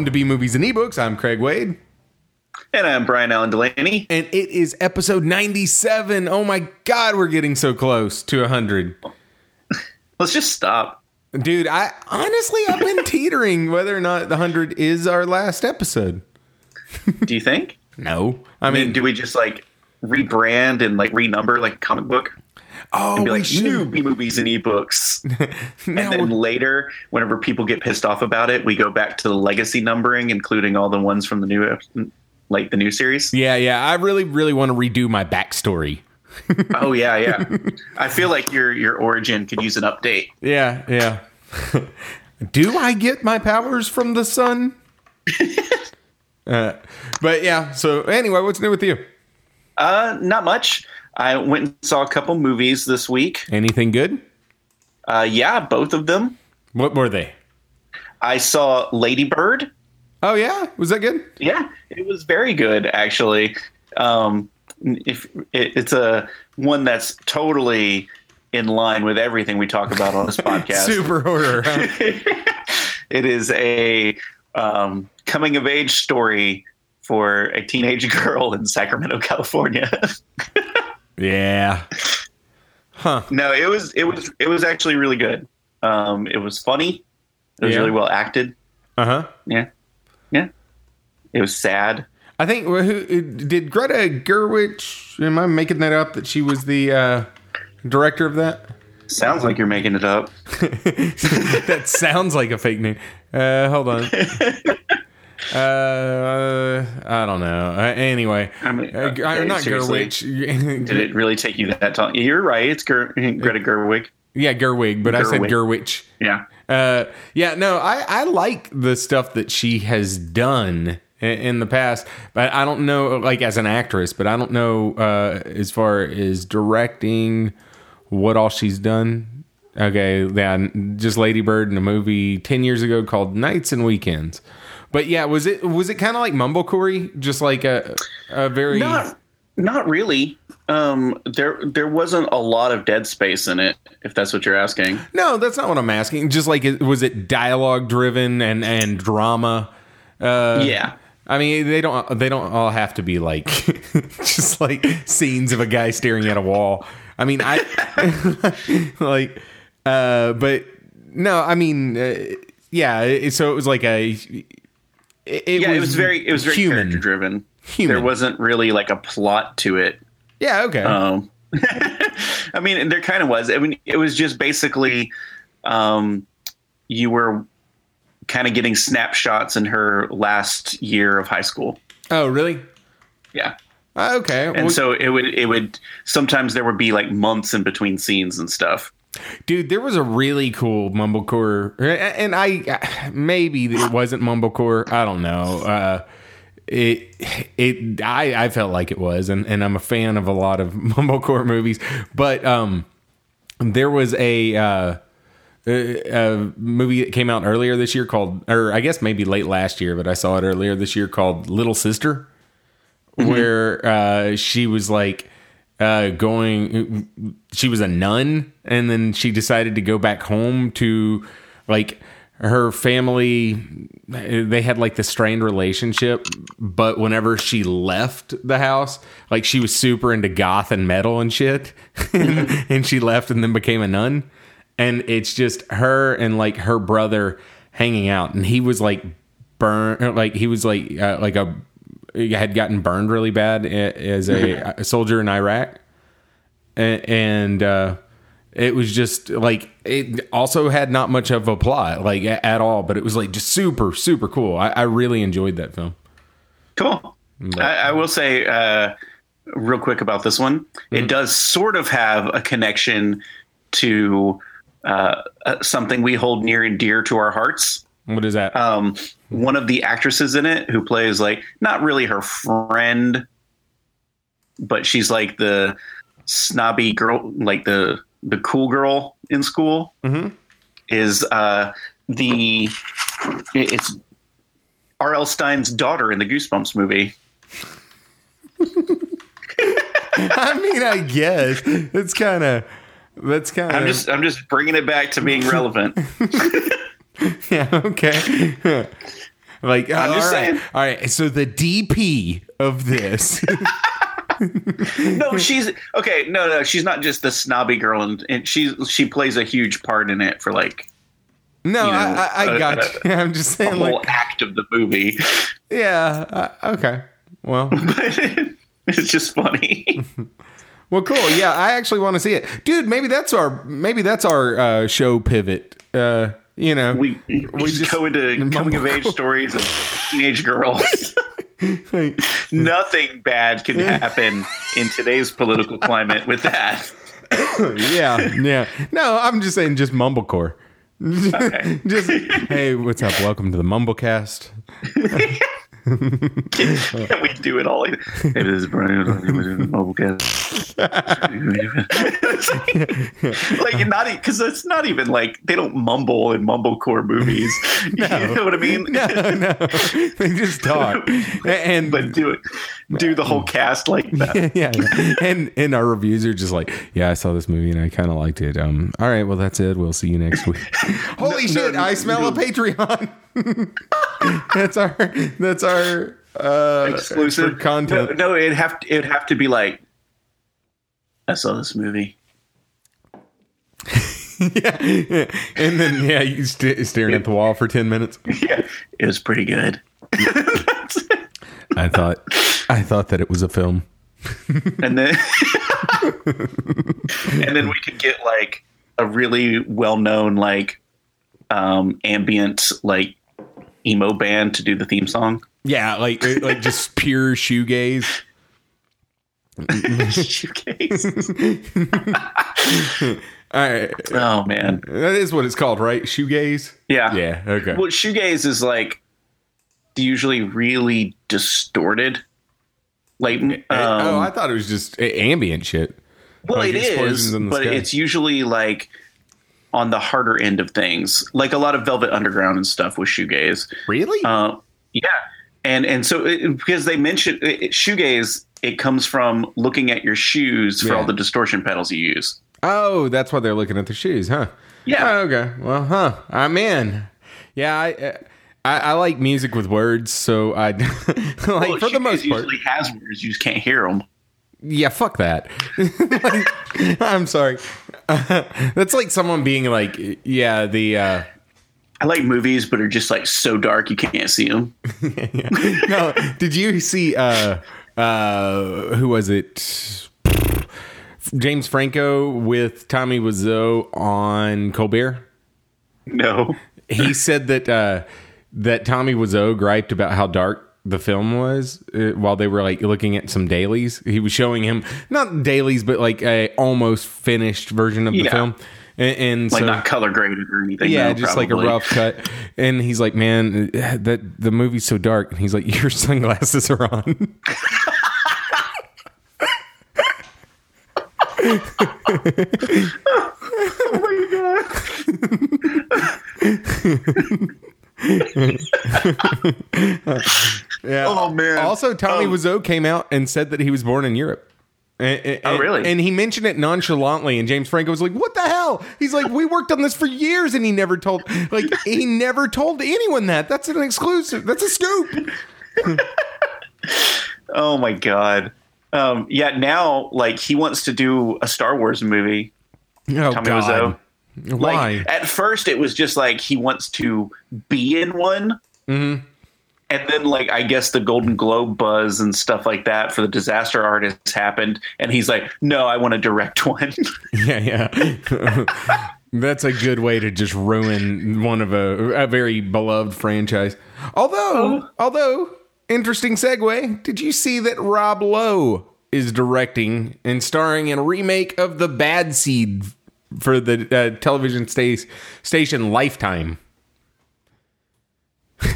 Welcome to B Movies and Ebooks. I'm Craig Wade, And I'm Brian Allen Delaney. and it is episode 97. Oh my God, we're getting so close to 100. Let's just stop. Dude, I honestly, I've been teetering whether or not the 100 is our last episode. Do you think? No. I I mean, mean, do we just like rebrand and like renumber like a comic book? Oh, be like new B movies and ebooks. And then later, whenever people get pissed off about it, we go back to the legacy numbering, including all the ones from the new, like the new series. yeah, yeah. I really, really want to redo my backstory. oh yeah, yeah. I feel like your your origin could use an update. Yeah, yeah. Do I get my powers from the sun? uh, but yeah, so anyway, what's new with you? Uh, not much. I went and saw a couple movies this week. Anything good? Uh, yeah, both of them. What were they? I saw Lady Bird. Oh yeah, was that good? Yeah, it was very good actually. Um, if it, it's a one that's totally in line with everything we talk about on this podcast. Super horror. huh? It is a um, coming of age story for a teenage girl in Sacramento, California. Yeah. Huh. no, it was it was it was actually really good. Um, it was funny. It was Yeah. really well acted. Uh huh. Yeah, yeah. It was sad. I think who did Greta Gerwig? Am I making that up? That she was the uh, director of that? Sounds like you're making it up. that sounds like a fake name. Uh, hold on. Uh, I don't know. Uh, anyway, I mean, uh, okay, not. Gerwig. Did it really take you that long? You're right. It's Ger- Greta Gerwig. yeah, Gerwig, but I said Gerwig. Gerwig. Yeah. Uh, yeah, no, I, I like the stuff that she has done in, in the past, but I don't know, like as an actress, but I don't know uh, as far as directing what all she's done. Okay, yeah, just Lady Bird in a movie ten years ago called Nights and Weekends. But yeah, was it was it kind of like Mumblecore, just like a a very Not, not really. Um, there, there wasn't a lot of dead space in it. If that's what you're asking. no, that's not what I'm asking. Just like was it dialogue driven and and drama? Uh, yeah. I mean, they don't they don't all have to be like just like scenes of a guy staring at a wall. I mean, I like, uh, but no, I mean, uh, yeah. So it was like a. It, it Yeah. it was very, it was very human. character driven. Human. There wasn't really like a plot to it. Yeah. Okay. Um, I mean, there kind of was. I mean, it was just basically, um, you were kind of getting snapshots in her last year of high school. oh, really? Yeah. Uh, okay. And Well, so it would, it would, sometimes there would be like months in between scenes and stuff. Dude, there was a really cool mumblecore, and I maybe it wasn't mumblecore. I don't know. Uh, it it I, I felt like it was, and, and I'm a fan of a lot of mumblecore movies. But um, there was a uh, a, a movie that came out earlier this year called, or I guess maybe late last year, but I saw it earlier this year called Little Sister, where uh, she was like uh, going. She was a nun, and then she decided to go back home to like her family. They had like the strained relationship, but whenever she left the house, like she was super into goth and metal and shit, and she left and then became a nun. And it's just her and like her brother hanging out, and he was like burn, like he was like uh, like a had gotten burned really bad as a, a soldier in Iraq, and uh, it was just like it also had not much of a plot like at all, but it was like just super super cool. I, I really enjoyed that film. Cool. I, I will say, uh, real quick about this one. It does sort of have a connection to uh, uh, something we hold near and dear to our hearts. What is that? Um, one of the actresses in it who plays like not really her friend, but she's like the snobby girl, like the the cool girl in school. Mhm. Is uh, the it's R.L. Stine's daughter in the Goosebumps movie. I mean, I guess it's kind of that's kind of. I'm just I'm just bringing it back to being relevant. yeah okay. like I'm all just right, saying. all right. So the DP of this, no, she's okay. No, no, she's not just the snobby girl, and, and she she plays a huge part in it for like no, You know, I, I, I got you. I'm just the saying, whole like, act of the movie. yeah, uh, okay. Well, it's just funny. well, cool. Yeah, I actually want to see it, dude. Maybe that's our maybe that's our uh, show pivot. Uh, you know, We, we, just, just- go into coming of age stories of teenage girls. Nothing bad can happen in today's political climate with that. yeah, yeah. No, I'm just saying, just mumblecore. Okay. just hey, what's up? Welcome to the Mumblecast. Can we do it all? Like, hey, this is Brian. like not because it's not even like they don't mumble in mumblecore movies. no. You know what I mean? No, no, they just talk, and but do it, do the whole cast like that. yeah, yeah. and and our reviews are just like, yeah, I saw this movie and I kind of liked it. Um, all right, well that's it. We'll see you next week. Holy No, shit! no, I smell a. Patreon. that's our that's our uh, Exclusive for content. No, no, it'd have to, it'd have to be like, I saw this movie. yeah, yeah. and then yeah, you st- staring at the wall for ten minutes. Yeah, it was pretty good. I thought I thought that it was a film. and then and then we could get like a really well known like um ambient like emo band to do the theme song. Yeah, like like just pure shoegaze. Shoegaze. All right, oh man. that is what it's called, right? Shoegaze. Yeah. Yeah. Okay. Well shoegaze is like usually really distorted. Like um, oh, I thought it was just ambient shit. Well, Like it is, but sky. it's usually like on the harder end of things, like a lot of Velvet Underground and stuff with shoegaze. Really? Uh, yeah, and and so it, because they mentioned it, it- shoegaze, it comes from looking at your shoes for Yeah. all the distortion pedals you use. oh, that's why they're looking at their shoes, huh? Yeah. Oh, okay. Well, huh. I'm in. Yeah, I. Uh, I, I like music with words, so I like Well, for the most part. usually has words, you just can't hear them. Yeah, fuck that. Like, I'm sorry. that's like someone being like, yeah, the uh, I like movies, but are just like so dark you can't see them. no. Did you see uh uh who was it? James Franco with Tommy Wiseau on Colbert. No, He said that uh that Tommy Wiseau griped about how dark the film was uh, while they were like looking at some dailies. He was showing him not dailies, but like a almost finished version of the Yeah. film, and, and like so, not color graded or anything. yeah, no, just like a rough cut. And he's like, "Man, that the movie's so dark." And he's like, "Your sunglasses are on." yeah. Oh, man. Also, Tommy Um, Wiseau came out and said that he was born in Europe. And, and- Oh, really? And he mentioned it nonchalantly, and James Franco was like, "What the hell?" He's like, "We worked on this for years, and he never told, like, he never told anyone that. That's an exclusive. That's a scoop." Oh my god. Um, yeah, now like he wants to do a Star Wars movie. Oh Tommy God, Wiseau. Like why? at first it was just like he wants to be in one. Mhm. And then like I guess the Golden Globe buzz and stuff like that for the disaster artists happened and he's like, "No, I want to direct one." Yeah, yeah. That's a good way to just ruin one of a, a very beloved franchise. Although, although, interesting segue. Did you see that Rob Lowe is directing and starring in a remake of The Bad Seed for the uh, television sta- station Lifetime.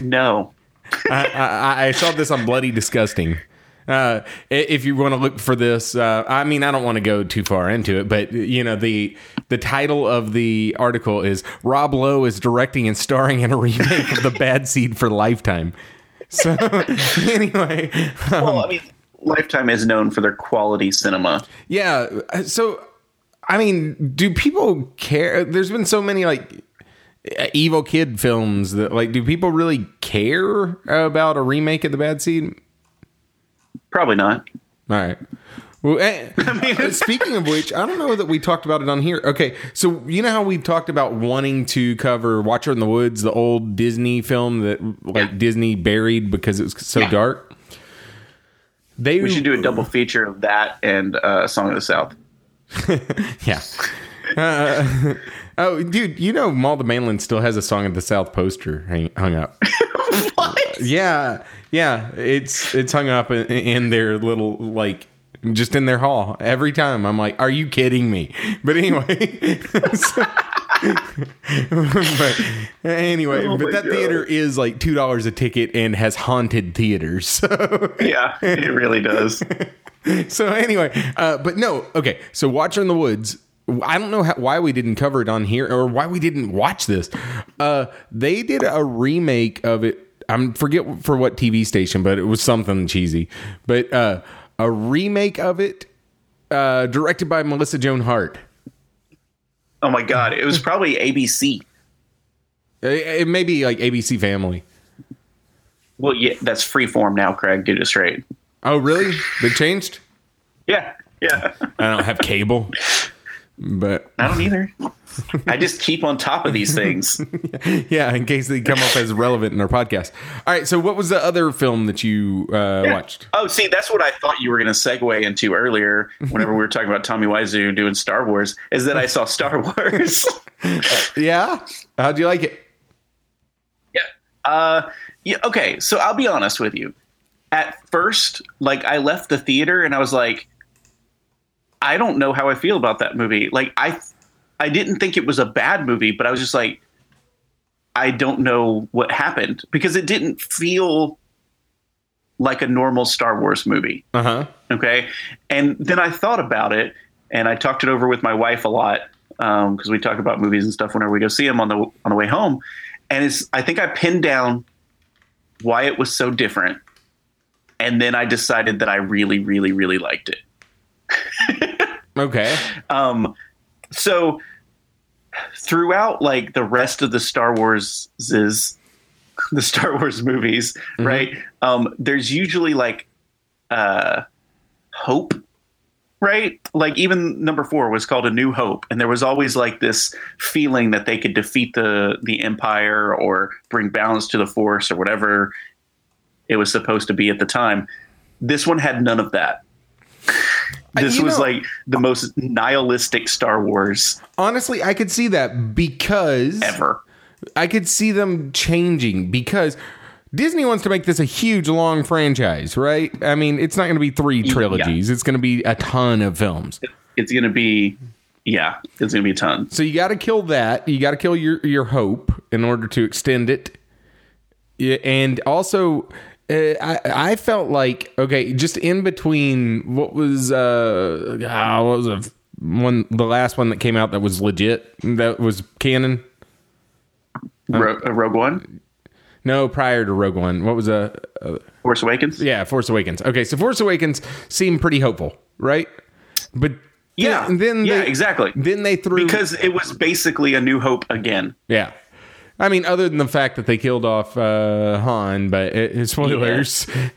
No. I, I, I saw this on Bloody Disgusting. Uh, if you want to look for this, uh, I mean, I don't want to go too far into it, but you know the the title of the article is Rob Lowe is directing and starring in a remake of The Bad Seed for Lifetime. So anyway, Well, I mean, Lifetime is known for their quality cinema. yeah. So I mean, do people care? There's been so many like evil kid films that like, do people really care about a remake of The Bad Seed? Probably not. All right. Well, eh, uh, speaking of which, I don't know that we talked about it on here. Okay, so you know how we've talked about wanting to cover Watcher in the Woods, the old Disney film that like Yeah. Disney buried because it was so dark. They We should do a double feature of that and uh, Song of the South. yeah. Uh, oh, dude, you know Maul the Mainland still has a song of the South poster hang, hung up. what? Yeah, yeah, it's it's hung up in, in their little like just in their hall every time. I'm like, are you kidding me? But anyway, so- but anyway, Oh but that God. theater is like two dollars a ticket and has haunted theaters. So Yeah, it really does. so anyway, uh, but no, okay. So Watcher in the Woods. I don't know how, why we didn't cover it on here or why we didn't watch this. Uh, they did a remake of it. I'm forget for what TV station, but it was something cheesy. But uh, a remake of it, uh, directed by Melissa Joan Hart. Oh my God. It was probably ABC. It, it may be like ABC Family. Well, yeah, that's freeform now, Craig. Get it straight. Oh, really? They changed? Yeah, yeah. I don't have cable, but I don't either. I just keep on top of these things. yeah, in case they come up as relevant in our podcast. All right, so what was the other film that you uh, watched? Oh, see, that's what I thought you were going to segue into earlier. Whenever we were talking about Tommy Wiseau doing Star Wars, is that I saw Star Wars. Yeah, how'd you like it? yeah. Uh, yeah. Okay. So I'll be honest with you. At first, like I left the theater and I was like, I don't know how I feel about that movie. Like I, I didn't think it was a bad movie, but I was just like, I don't know what happened because it didn't feel like a normal Star Wars movie. Uh huh. Okay. And then I thought about it and I talked it over with my wife a lot because we talk about movies and stuff whenever we go see them on the on the way home. And it's I think I pinned down why it was so different. And then I decided that I really, really, really liked it. Okay. Um, so throughout like the rest of the Star Wars the Star Wars movies, right? Um, there's usually like uh, hope, right? Like even number four was called A New Hope, and there was always like this feeling that they could defeat the the Empire or bring balance to the Force or whatever it was supposed to be at the time. This one had none of that. This you was know- like the uh, most nihilistic Star Wars Honestly, I could see that because ever. I could see them changing because Disney wants to make this a huge, long franchise, right? I mean, it's not going to be three trilogies; it's going to be a ton of films. It's going to be, yeah, it's going to be a ton. So you got to kill that. You got to kill your your hope in order to extend it. Yeah, and also, uh, I I felt like okay, just in between what was uh ah, what was the one the last one that came out that was legit that was canon. Ro- uh, Rogue One, No, prior to Rogue One, what was a uh, Force Awakens. yeah Force Awakens. Okay, so Force Awakens seemed pretty hopeful, right? But Yeah, then, then yeah, they, exactly. Then they threw Because it was basically a New Hope again. Yeah. I mean, other than the fact that they killed off uh, Han, but uh, spoilers.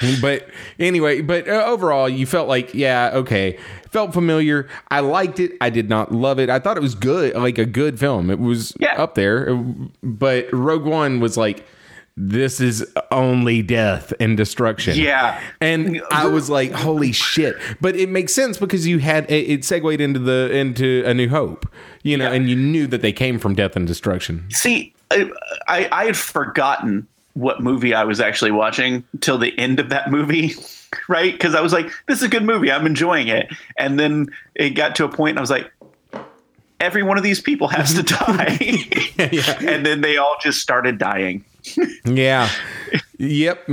but anyway, but uh, overall, you felt like, yeah, okay, felt familiar. I liked it. I did not love it. I thought it was good, like a good film. It was Yeah. up there. But Rogue One was like, this is only death and destruction. Yeah. And I was like, holy shit. But it makes sense because you had it, it segued into the into a new hope. You know, Yeah. and you knew that they came from death and destruction. See, I, I I had forgotten what movie I was actually watching till the end of that movie, right? Because I was like, "This is a good movie. I'm enjoying it." And then it got to a point, and I was like, "Every one of these people has to die," and then they all just started dying. Yeah. yep.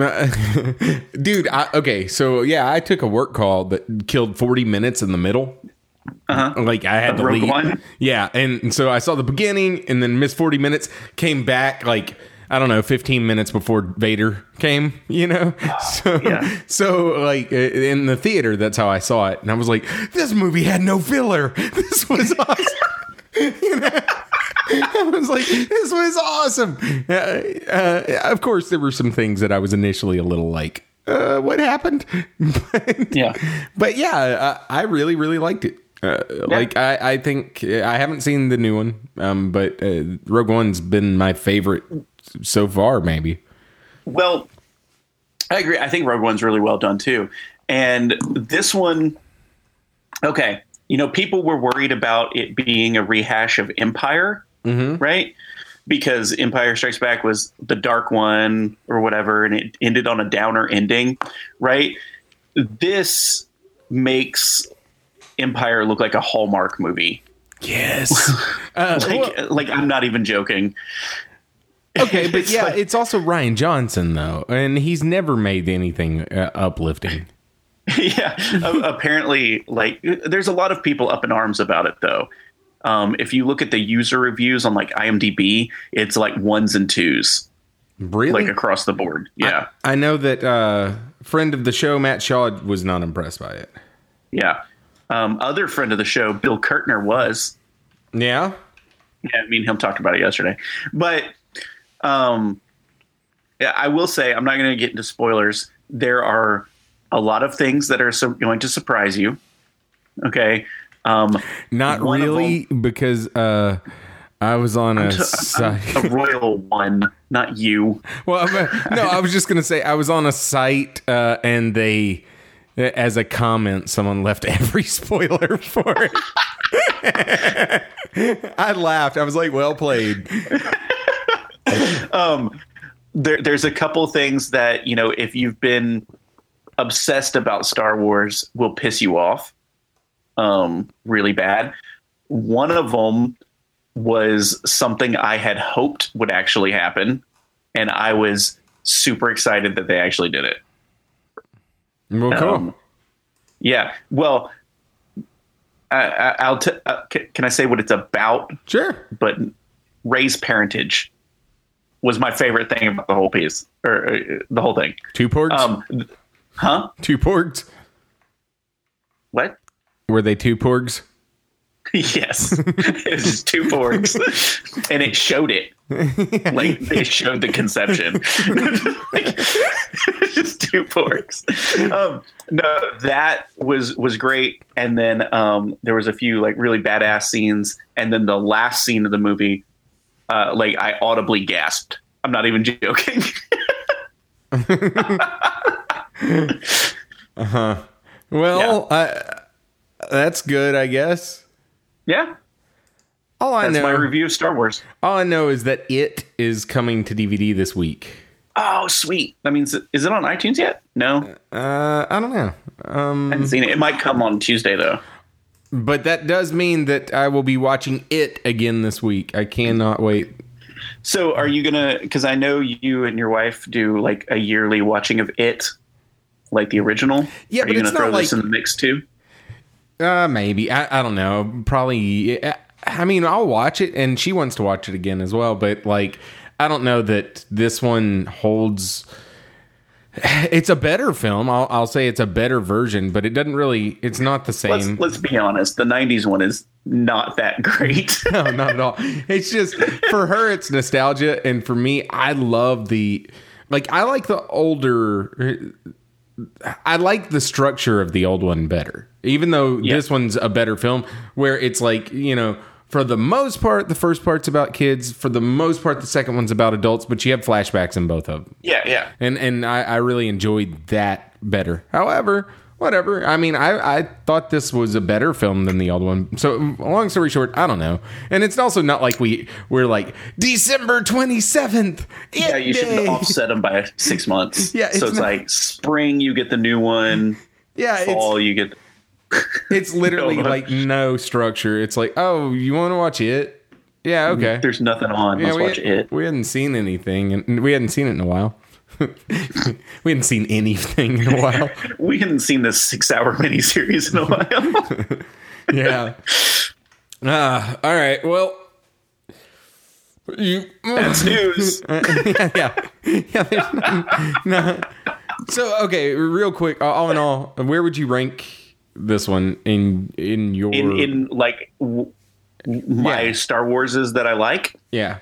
Dude, I, okay. So, yeah, I took a work call that killed 40 minutes in the middle. Uh-huh. Like I had to leave. One? Yeah, and, and so I saw the beginning and then missed 40 minutes, came back like I don't know, 15 minutes before Vader came, you know? So Yeah. so like in the theater that's how I saw it and I was like this movie had no filler. This was awesome. You know? I was like, this was awesome. Uh, uh, of course, there were some things that I was initially a little like, uh, what happened? but, Yeah. but yeah, I, I really, really liked it. Uh, Like I, I think I haven't seen the new one, um, but uh, Rogue One's been my favorite so far. Maybe. Well, I agree. I think Rogue One's really well done too. And this one, okay, you know, people were worried about it being a rehash of Empire, right? Because Empire Strikes Back was the dark one or whatever, and it ended on a downer ending, right? This makes Empire look like a Hallmark movie. Yes. uh, Like, like I'm not even joking. okay, but yeah, like- it's also Rian Johnson though, and he's never made anything uh, uplifting. yeah apparently like there's a lot of people up in arms about it though um, if you look at the user reviews on like imdb it's like ones and twos Really? like across the board yeah I know that uh, friend of the show Matt Shaw was not impressed by it. yeah um, other friend of the show bill kurtner was. Yeah. yeah I mean, him talked about it yesterday. But um, yeah, i will say i'm not going to get into spoilers. There are a lot of things that are so going to surprise you okay? Um, Not really, because uh, I was on a I'm site. a royal one not you. Well, no, I was just gonna say I was on a site, uh, and they, as a comment, someone left every spoiler for it. I laughed. I was like, "Well played." there, there's a couple things that you know if you've been obsessed about Star Wars will piss you off um really bad. One of them was something I had hoped would actually happen and I was super excited that they actually did it. Well, cool. Um, yeah. Well, I, I, I'll t- uh, c- can I say what it's about? sure. But Rey's parentage was my favorite thing about the whole piece or uh, the whole thing. Two porgs. Um, th- huh? two porgs. What? Were they two porgs? yes, it was just two forks, and it showed it. Like it showed the conception. like, just two forks. Um, no, that was was great. And then um, there was a few like really badass scenes, and then the last scene of the movie, uh, like I audibly gasped. I'm not even joking. uh huh. Well, I, that's good, I guess. Yeah, All I that's know, my review of Star Wars. all I know is that it is coming to DVD this week. Oh, sweet. That means is it on iTunes yet? No, Uh, I don't know. Um, I haven't seen it. It might come on Tuesday though. But that does mean that I will be watching it again this week. I cannot wait. So, are you gonna? Because I know you and your wife do like a yearly watching of it, like the original. Yeah, are but you gonna throw not this in the mix too? Uh, maybe. I, I don't know. Probably. I mean, I'll watch it, and she wants to watch it again as well. But like, I don't know that this one holds. It's a better film. I'll, I'll say it's a better version, but it doesn't really. It's not the Let's same. let's be honest. The '90s one is not that great. no, not at all. It's just for her, it's nostalgia, and for me, I love the like. I like the older. I like the structure of the old one better, even though Yeah. this one's a better film. Where it's like you know, for the most part, the first part's about kids. For the most part, the second one's about adults. But you have flashbacks in both of them yeah, yeah. and and I, I really enjoyed that better. However, whatever. I mean, I, I thought this was a better film than the old one. So, long story short, I don't know. And it's also not like we we're like December twenty seventh. Yeah, you should offset them by six months. Yeah, so it's it's not- like spring you get the new one, Yeah, it's fall you get. it's literally No. like no structure. It's like, oh, you want to watch it? Yeah, mm-hmm. okay. There's nothing on. Yeah, Let's watch it. we hadn't seen anything, and we hadn't seen it in a while. we hadn't seen anything in a while. We hadn't seen this six-hour miniseries in a while. Yeah. Ah, all right. Well, you. That's news. yeah, yeah, yeah. No, no. So okay, real quick. All in all, where would you rank this one in in your? In in like w- my Yeah. Star Warses that I like yeah,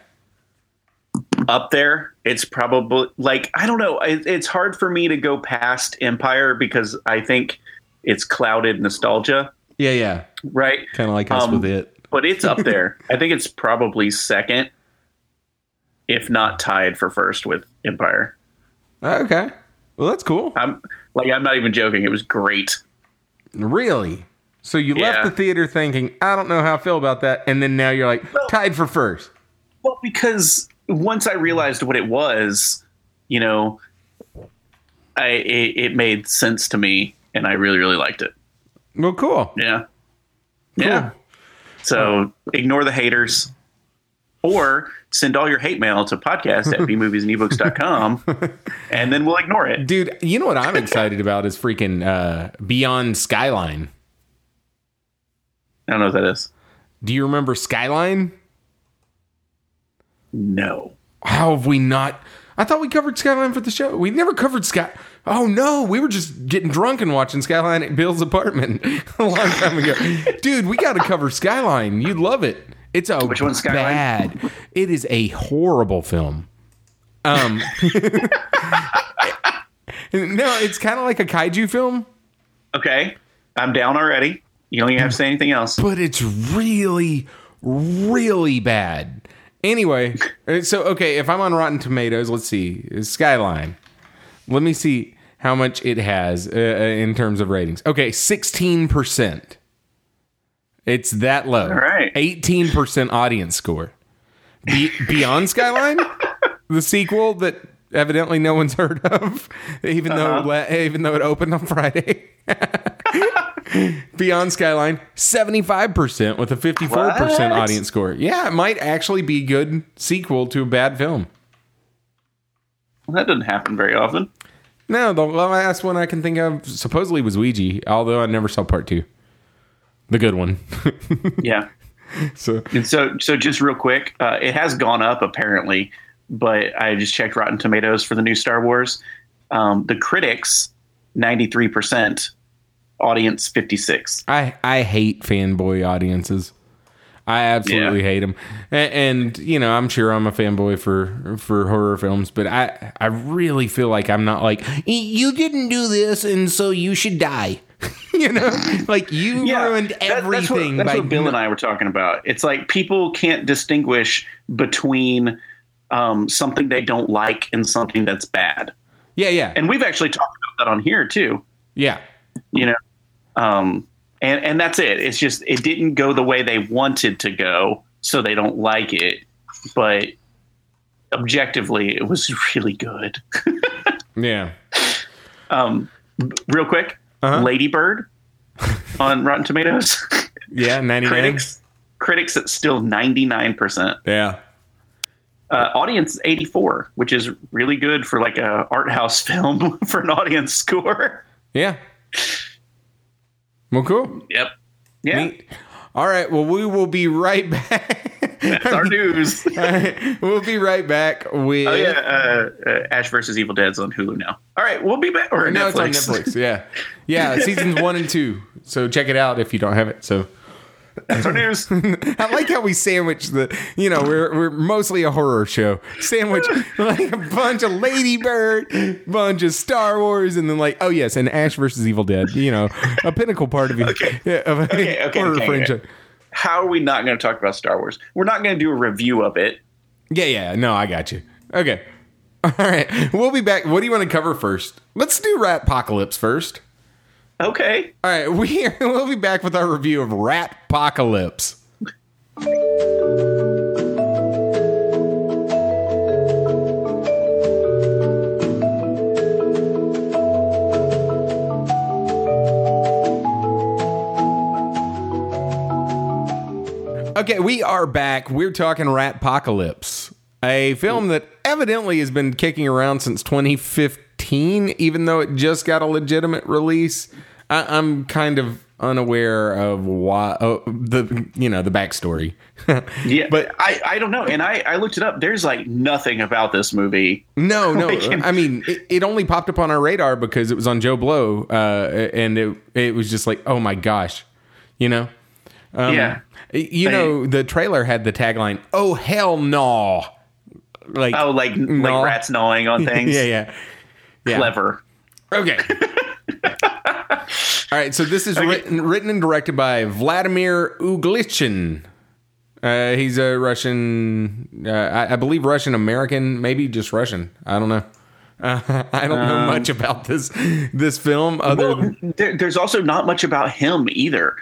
up there. It's probably like I don't know. It, it's hard for me to go past Empire because I think it's clouded nostalgia, yeah, yeah. right? Kind of like us Um, with it. But it's up there. I think it's probably second, if not tied for first with Empire. Okay. Well, that's cool. I'm like I'm not even joking. It was great. Really? So you left the theater thinking, I don't know how I feel about that, and then now you're like tied for first. Well, because once I realized what it was, you know, I it, it made sense to me, and I really really liked it. Well, cool. Yeah, yeah. So ignore the haters, or send all your hate mail to podcast at bmoviesandebooks.com, and then we'll ignore it. Dude, you know what I'm excited about is freaking uh, Beyond Skyline. I don't know what that is. Do you remember Skyline? No. How have we not? I thought we covered Skyline for the show. We never covered Sky. Oh no, we were just getting drunk and watching Skyline at Bill's apartment a long time ago. Dude, we got to cover Skyline. You'd love it. It's a Which one's Skyline? bad. It is a horrible film. Um, no, it's kind of like a kaiju film, Okay, I'm down already. You don't even have to say anything else. but it's really, really bad. Anyway, uh, so okay, if I'm on Rotten Tomatoes, let's see, Skyline. Let me see how much it has uh, uh, in terms of ratings. Okay, 16%. It's that low. All right. 18% audience score. Be- Beyond Skyline, the sequel that evidently no one's heard of, even though la- even though it opened on Friday. Beyond Skyline, 75% with a 54% What? audience score. Yeah, it might actually be a good sequel to a bad film. Well, that doesn't happen very often. No, the last one I can think of supposedly was Ouija, although I never saw part two. The good one. Yeah. so And so, so just real quick, uh, it has gone up apparently, but I just checked Rotten Tomatoes for the new Star Wars. Um, the critics, ninety three percent, audience fifty six. I I hate fanboy audiences. I absolutely Yeah. hate them, and, and you know I'm sure I'm a fanboy for for horror films, but I I really feel like I'm not like you didn't do this and so you should die. you know, like you ruined that- that's what, everything that's by what Bill and I were talking about. It's like people can't distinguish between um, something they don't like and something that's bad. yeah yeah And we've actually talked about that on here too. yeah you know um and and that's it it's just it didn't go the way they wanted to go so they don't like it but objectively it was really good yeah. um real quick Uh-huh. ladybird on rotten tomatoes Yeah, 99. critics critics at still 99% Yeah. Uh, audience 84 which is really good for like a art house film for an audience score Yeah. Well, cool. yep yeah Neat. All right. Well, we will be right back. that's our news we'll be right back with. Oh yeah, uh, uh, Ash versus Evil Dead's on Hulu now. All right, we'll be back. Or No, Netflix. it's on Netflix. Yeah, yeah. Seasons one and two. So check it out if you don't have it. So That's our news. I like how we sandwich the. You know, we're we're mostly a horror show. Sandwich like a bunch of Lady Bird, bunch of Star Wars, and then like oh yes, and Ash versus Evil Dead. You know, a pinnacle part of. Okay. yeah, of a Okay, okay, horror okay, franchise. How are we not going to talk about Star Wars? We're not going to do a review of it. Yeah, yeah. No, I got you. Okay. All right. We'll be back. What do you want to cover first? Let's do Ratpocalypse first. Okay. All right, we we'll be back with our review of Rat Apocalypse. Okay, we are back. We're talking Ratpocalypse, a film that evidently has been kicking around since 2015, even though it just got a legitimate release. I, I'm kind of unaware of why oh, the you know the backstory. Yeah, But- I, I don't know. And I, I looked it up. There's like nothing about this movie. No, no. Like- I mean, it, it only popped up on our radar because it was on JoBlo, uh, and it it was just like, oh my gosh, you know. Um, Yeah. You know, the trailer had the tagline, "Oh hell no!" Like, Oh, like No. like rats gnawing on things. yeah, yeah, yeah. Clever. Okay. All right. So this is written, written and directed by Vladimir Uglichin. Uh, he's a Russian, uh, I, I believe Russian American, maybe just Russian. I don't know. Uh, I don't know much about this this film other Um, Well, there, there's also not much about him either.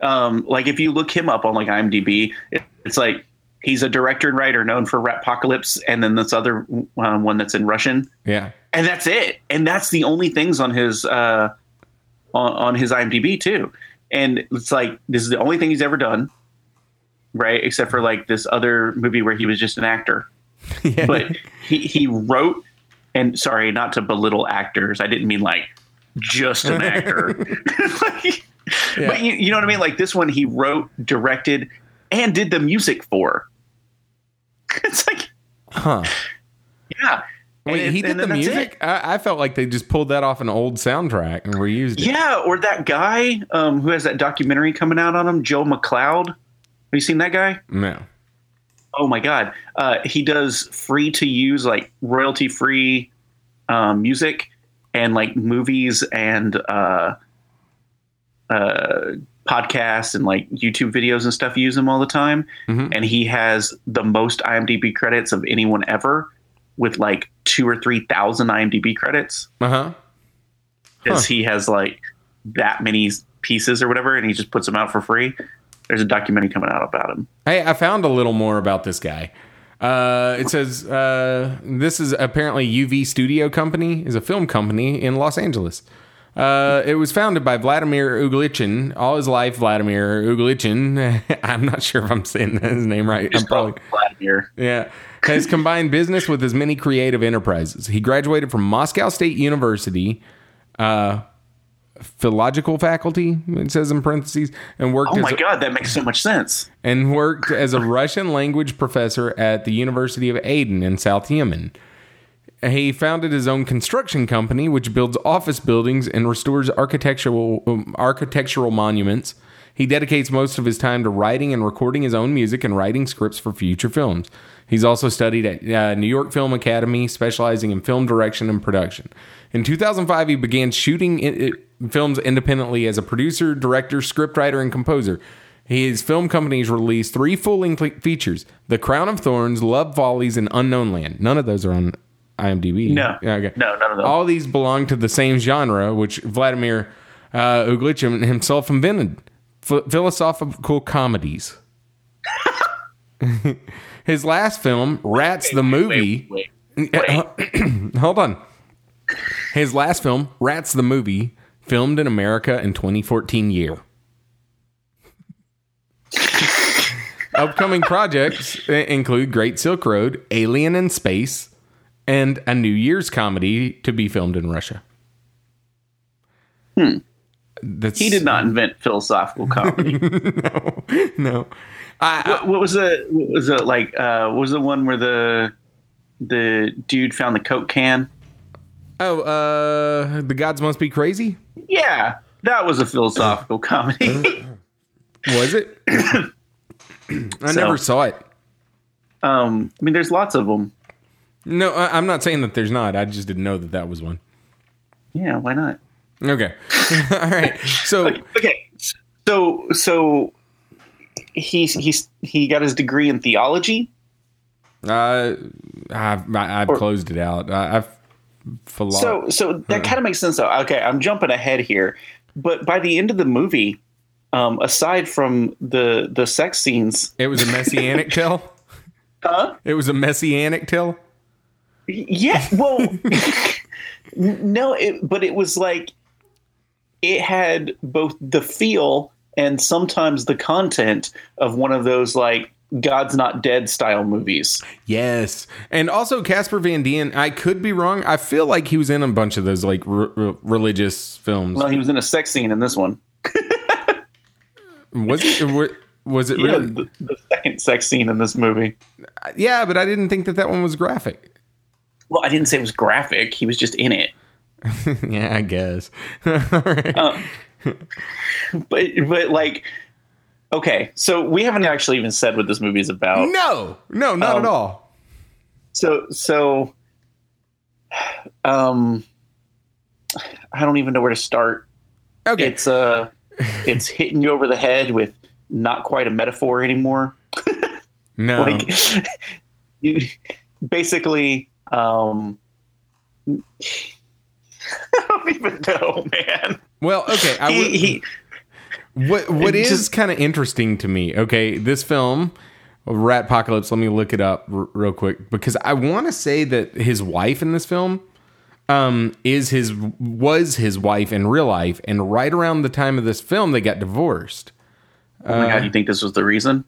Um, like if you look him up on like IMDb, it, it's like he's a director and writer known for Apocalypse, and then this other um, one that's in Russian, yeah. And that's it. And that's the only things on his uh, on, on his IMDb too. And it's like this is the only thing he's ever done, right? Except for like this other movie where he was just an actor. yeah. But he he wrote and sorry, not to belittle actors. I didn't mean like just an actor. Like, Yeah. But you, you know what I mean? Like this one, he wrote, directed, and did the music for. It's like, huh. yeah. Wait, he did the then that's it. music? I, I felt like they just pulled that off an old soundtrack and reused it. Yeah, or that guy um, who has that documentary coming out on him, Joe McLeod. Have you seen that guy? No. Oh my god, uh, he does free to use like royalty free um, music and like movies and uh, uh, podcasts and like YouTube videos and stuff. Use him all the time, Mhm. and he has the most IMDb credits of anyone ever, with like two or three thousand IMDb credits. Uh huh. Because Huh. he has like that many pieces or whatever, and he just puts them out for free. There's a documentary coming out about him. Hey, I found a little more about this guy. Uh, it says uh, this is apparently UV Studio Company is a film company in Los Angeles. Uh, it was founded by Vladimir Uglichin. All his life, Vladimir Uglichin. I'm not sure if I'm saying his name right. I'm probably Vladimir. yeah. Has combined business with his many creative enterprises. He graduated from Moscow State University, uh, philological faculty. It says in parentheses, and worked Oh my a- god, that makes so much sense. and worked as a Russian language professor at the University of Aden in South Yemen. He founded his own construction company, which builds office buildings and restores architectural um, architectural monuments. He dedicates most of his time to writing and recording his own music and writing scripts for future films. He's also studied at uh, New York Film Academy, specializing in film direction and production. In 2005, he began shooting i- i- films independently as a producer, director, scriptwriter, and composer. His film companies released three full-length features The Crown of Thorns," "Love Follies, and "Unknown Land." None of those are on IMDb. No. Okay. No, none of those. All these belong to the same genre, which Vladimir uh, Uglichin himself invented: Ph- philosophical comedies. His last film, Rats the movie. Wait, wait, wait. Hold on. His last film, Rats the movie, filmed in America in 2014 year. Upcoming projects include Great Silk Road, Alien in Space, and a New Year's comedy to be filmed in Russia. Hmm. That's, He did not invent philosophical comedy. No. I, I- what, what was the what was it like? Uh, what was the one where the the dude found the coke can? oh, uh, the gods must be crazy. Yeah, that was a philosophical comedy. Was it? I So- never saw it. um, I mean, there's lots of them. No, I, I'm not saying that there's not. I just didn't know that that was one. Yeah, why not? Okay. All right. So, Okay, so so he's he's he got his degree in theology. uh, I've, I- I've closed it out. I, I've philo- So so that kind of makes sense though. Okay, I'm jumping ahead here. but by the end of the movie, um, aside from the the sex scenes, It was a messianic tale. huh? It was a messianic tale. Yeah, well, no, it, but it was like it had both the feel and sometimes the content of one of those like God's Not Dead style movies. Yes, and also Casper Van Dien. I could be wrong. I feel like he was in a bunch of those like r- r- religious films. Well, he was in a sex scene in this one. Was it? wa- Was it Yeah, really? the, the second sex scene in this movie. Yeah, but I didn't think that that one was graphic. Well, I didn't say it was graphic. He was just in it. yeah, I guess. But but like okay, so we haven't actually even said what this movie is about. no, no, not Um, at all. So so um I don't even know where to start. Okay, It's uh it's hitting you over the head with not quite a metaphor anymore. no. Like you basically um I don't even know, man. well, okay. I would, He, he, What what It is just- kind of interesting to me? Okay, this film, Ratpocalypse. Let me look it up r- real quick because I want to say that his wife in this film um is his was his wife in real life, and right around the time of this film, they got divorced. oh my god, you think this was the reason?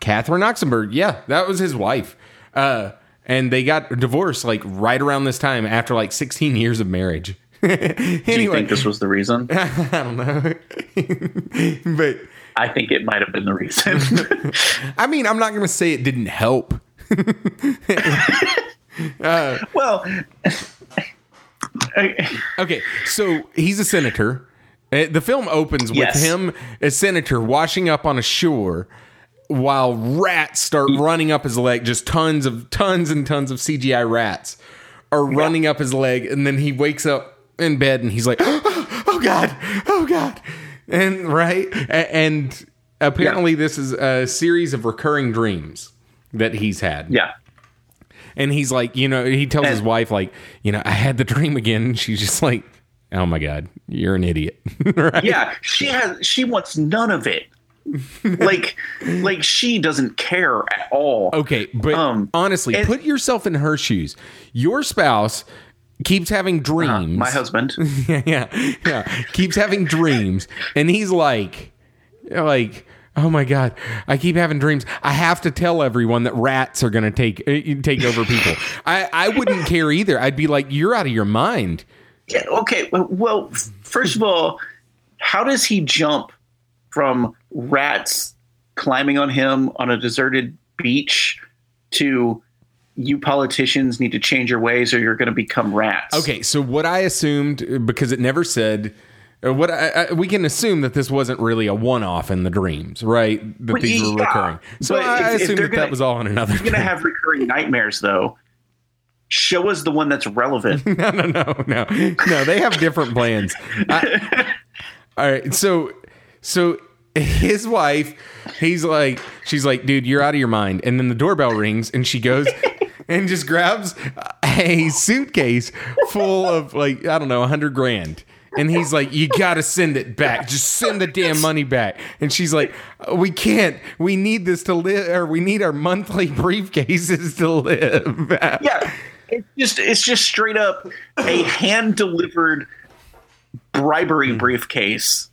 Catherine Oxenberg, yeah, that was his wife. Uh, and they got divorced like right around this time after like 16 years of marriage. Do you think this was the reason? I don't know, but. I think it might have been the reason. I mean, I'm not going to say it didn't help. well, Okay, so he's a senator. Uh, The film opens with Yes. him, a senator, washing up on a shore while rats start mm. running up his leg. Just tons of tons and tons of CGI rats are running up his leg, and then he wakes up in bed and he's like, "Oh God, oh God," and right, and apparently this is a series of recurring dreams that he's had. yeah. And he's like, you know, he tells his wife, like, you know, I had the dream again. And she's just like, oh my God, you're an idiot. right? Yeah, she has she wants none of it. like like she doesn't care at all. Okay. But Um, honestly, and- put yourself in her shoes. Your spouse keeps having dreams. Uh, My husband. yeah, yeah, yeah. Keeps having dreams. And he's like, like, oh my God, I keep having dreams. I have to tell everyone that rats are going to take uh, take over people. I, I wouldn't care either. I'd be like, you're out of your mind. Yeah, okay, well- well, first of all, how does he jump from rats climbing on him on a deserted beach to you politicians need to change your ways or you're going to become rats? Okay, so what I assumed because it never said. uh, What I, I, we can assume that this wasn't really a one-off in the dreams, right? That But these were recurring. So I if- assumed that gonna- that was all in another. You're going to have recurring nightmares, though. Show us the one that's relevant. no, no, no, no, no. They have different plans. I- all right, so so his wife, he's like, she's like, dude, you're out of your mind. And then the doorbell rings, and she goes and just grabs a suitcase full of like I don't know, a hundred grand. And he's like, "You gotta send it back. Just send the damn money back." And she's like, "We can't. We need this to live, or we need our monthly briefcases to live." yeah it's just it's just straight up a hand delivered bribery briefcase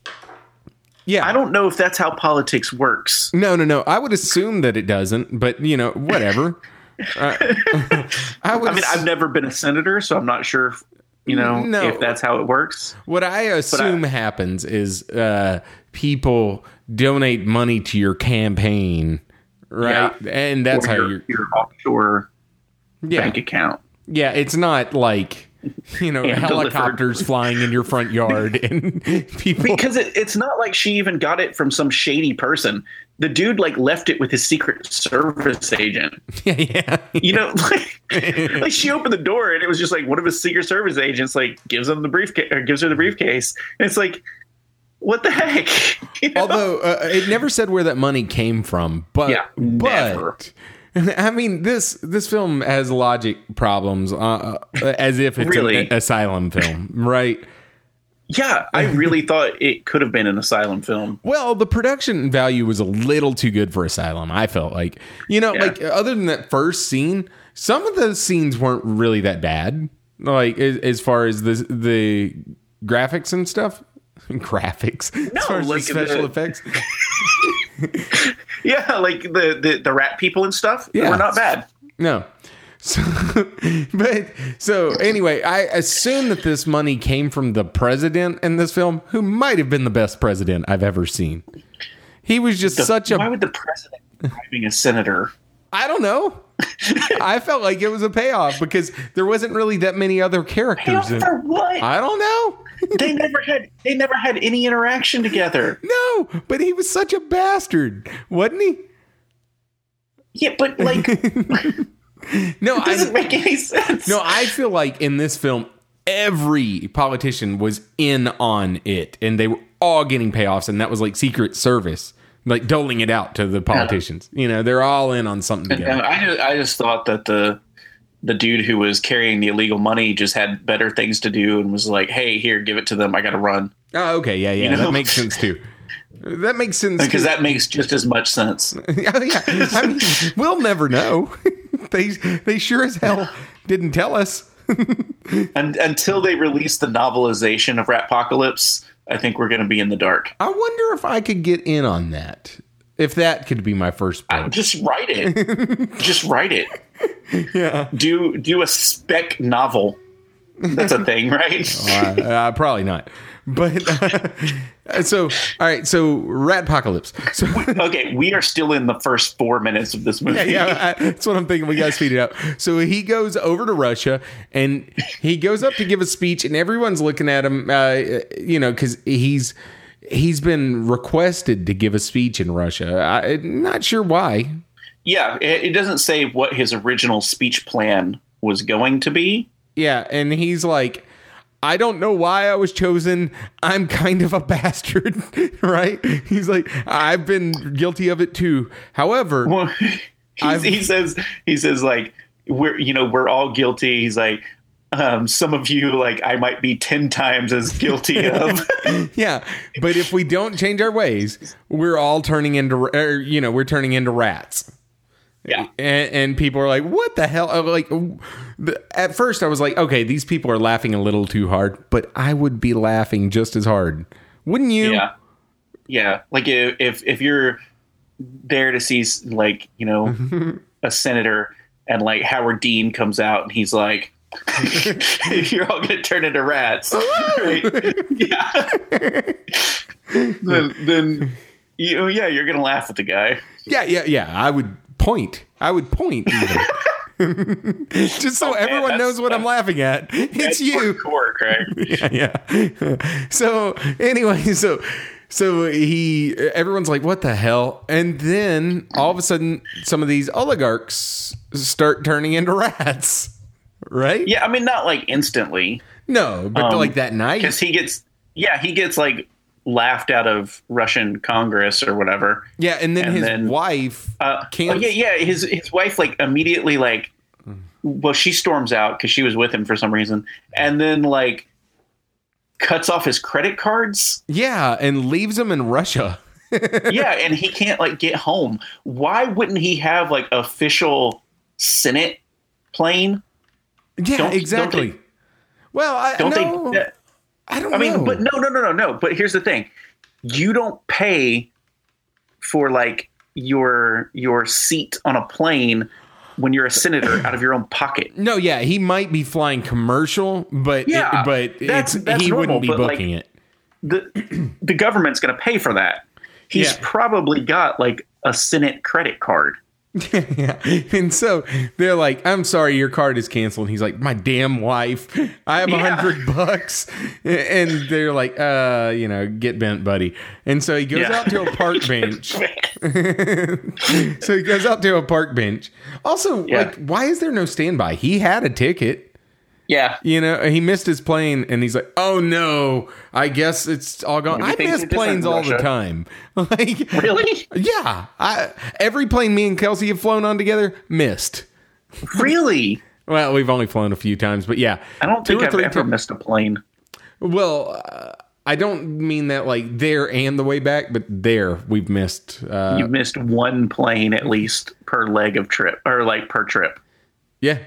yeah, i don't know if that's how politics works No, no, no. I would assume that it doesn't, but you know, whatever. Uh, I would. i mean i've never been a senator so i'm not sure if, you know No. if that's how it works what I assume happens is uh, people donate money to your campaign, right? Yeah. And that's or how your, your offshore Yeah, bank account yeah. It's not like you know Hand delivered. helicopters flying in your front yard and people. because it, it's not like she even got it from some shady person the dude like left it with his secret service agent yeah, yeah. you know like, like she opened the door and it was just like one of his secret service agents like gives him the briefcase or gives her the briefcase and it's like what the heck You know? Although uh, it never said where that money came from, but Yeah, never. I mean this this film has logic problems, uh, uh, as if it's Really? an asylum film, right? Yeah, I really thought it could have been an asylum film. Well, the production value was a little too good for Asylum. I felt like, you know, Yeah. like other than that first scene, some of those scenes weren't really that bad. Like as, as far as the the graphics and stuff, graphics, as far as like the special the- effects. Yeah, like the the, the rat people and stuff Yeah. were not bad. No. So, but so anyway, I assume that this money came from the president in this film, who might have been the best president I've ever seen. He was just such a Why would the president be bribing a senator? I don't know. I felt like it was a payoff because there wasn't really that many other characters. In, For what? I don't know. They never had they never had any interaction together. no, but he was such a bastard, wasn't he? Yeah, but like it No, doesn't I make any sense. no. I feel like in this film, every politician was in on it, and they were all getting payoffs, and that was like Secret Service, like doling it out to the politicians. You know, they're all in on something And together. I just, I just thought that the the dude who was carrying the illegal money just had better things to do and was like, "Hey, here, give it to them. I got to run." Oh, okay, yeah, yeah, You know? that makes sense too. That makes sense Because too. that makes just as much sense. yeah, yeah. I mean, we'll never know. they they sure as hell didn't tell us. And until they release the novelization of Ratpocalypse, I think we're going to be in the dark. I wonder if I could get in on that. If that could be my first book. Just write it. just write it. Yeah. Do do a spec novel. That's a thing, right? Uh, uh, probably not. But uh, so, all right. So, Ratpocalypse. So, okay, we are still in the first four minutes of this movie. yeah, yeah, I, that's what I'm thinking. We got to speed it up. So he goes over to Russia and he goes up to give a speech, and everyone's looking at him, uh, you know, because he's he's been requested to give a speech in Russia. I, not sure why. Yeah, it, it doesn't say what his original speech plan was going to be. Yeah, and he's like, I don't know why I was chosen. I'm kind of a bastard, right? He's like, I've been guilty of it too. However, Well, he says he says like we're you know we're all guilty. He's like um, some of you like I might be ten times as guilty of. yeah, but if we don't change our ways, we're all turning into, er, you know, we're turning into rats. yeah, And, and people are like, "What the hell?" Like, at first, I was like, "Okay, these people are laughing a little too hard," but I would be laughing just as hard, wouldn't you? yeah, yeah. Like if if, if you're there to see like you know a senator and like Howard Dean comes out and he's like. You're all gonna turn into rats, right? Yeah. then, then, you, oh, yeah, you're gonna laugh at the guy. Yeah, yeah, yeah. I would point. I would point. Just so oh, man, everyone knows what I'm laughing at. It's you. hardcore, Craig. Yeah, yeah. So anyway, so so he everyone's like, what the hell? And then all of a sudden some of these oligarchs start turning into rats. Right? Yeah, I mean, not like instantly, No, but Um, like that night. because he gets, yeah, he gets like laughed out of Russian Congress or whatever. Yeah, and then and his then, wife Uh, can't oh, yeah, yeah. His his wife like immediately like, well, she storms out because she was with him for some reason, and then like cuts off his credit cards. Yeah, and leaves him in Russia. yeah, and he can't like get home. Why wouldn't he have like official Senate plane? Yeah, Don't- exactly. don't well, I Don't no, they? I don't I mean, know. but no, no, no, no, no. But here's the thing: you don't pay for like your your seat on a plane when you're a senator out of your own pocket. No, yeah, he might be flying commercial, but Yeah, it, but that's- it's that's he normal, wouldn't be but, like, booking it. the The government's going to pay for that. He's Yeah. probably got like a Senate credit card. yeah. And so they're like, I'm sorry, your card is canceled. And he's like, My damn wife. I have a Yeah. hundred bucks. And they're like, uh, you know, get bent, buddy. And so he goes Yeah. out to a park bench. so he goes out to a park bench. Also, Yeah. like, why is there no standby? He had a ticket. Yeah, You know, he missed his plane and he's like, oh no, I guess it's all gone. I miss planes all the time. Like, really, yeah. I, every plane me and Kelsey have flown on together, missed. really. Well, we've only flown a few times, but yeah. I don't Two think I've ever times. missed a plane. Well, uh, I don't mean that like there and the way back, but there we've missed. Uh, You've missed one plane at least per leg of trip, or like per trip. yeah.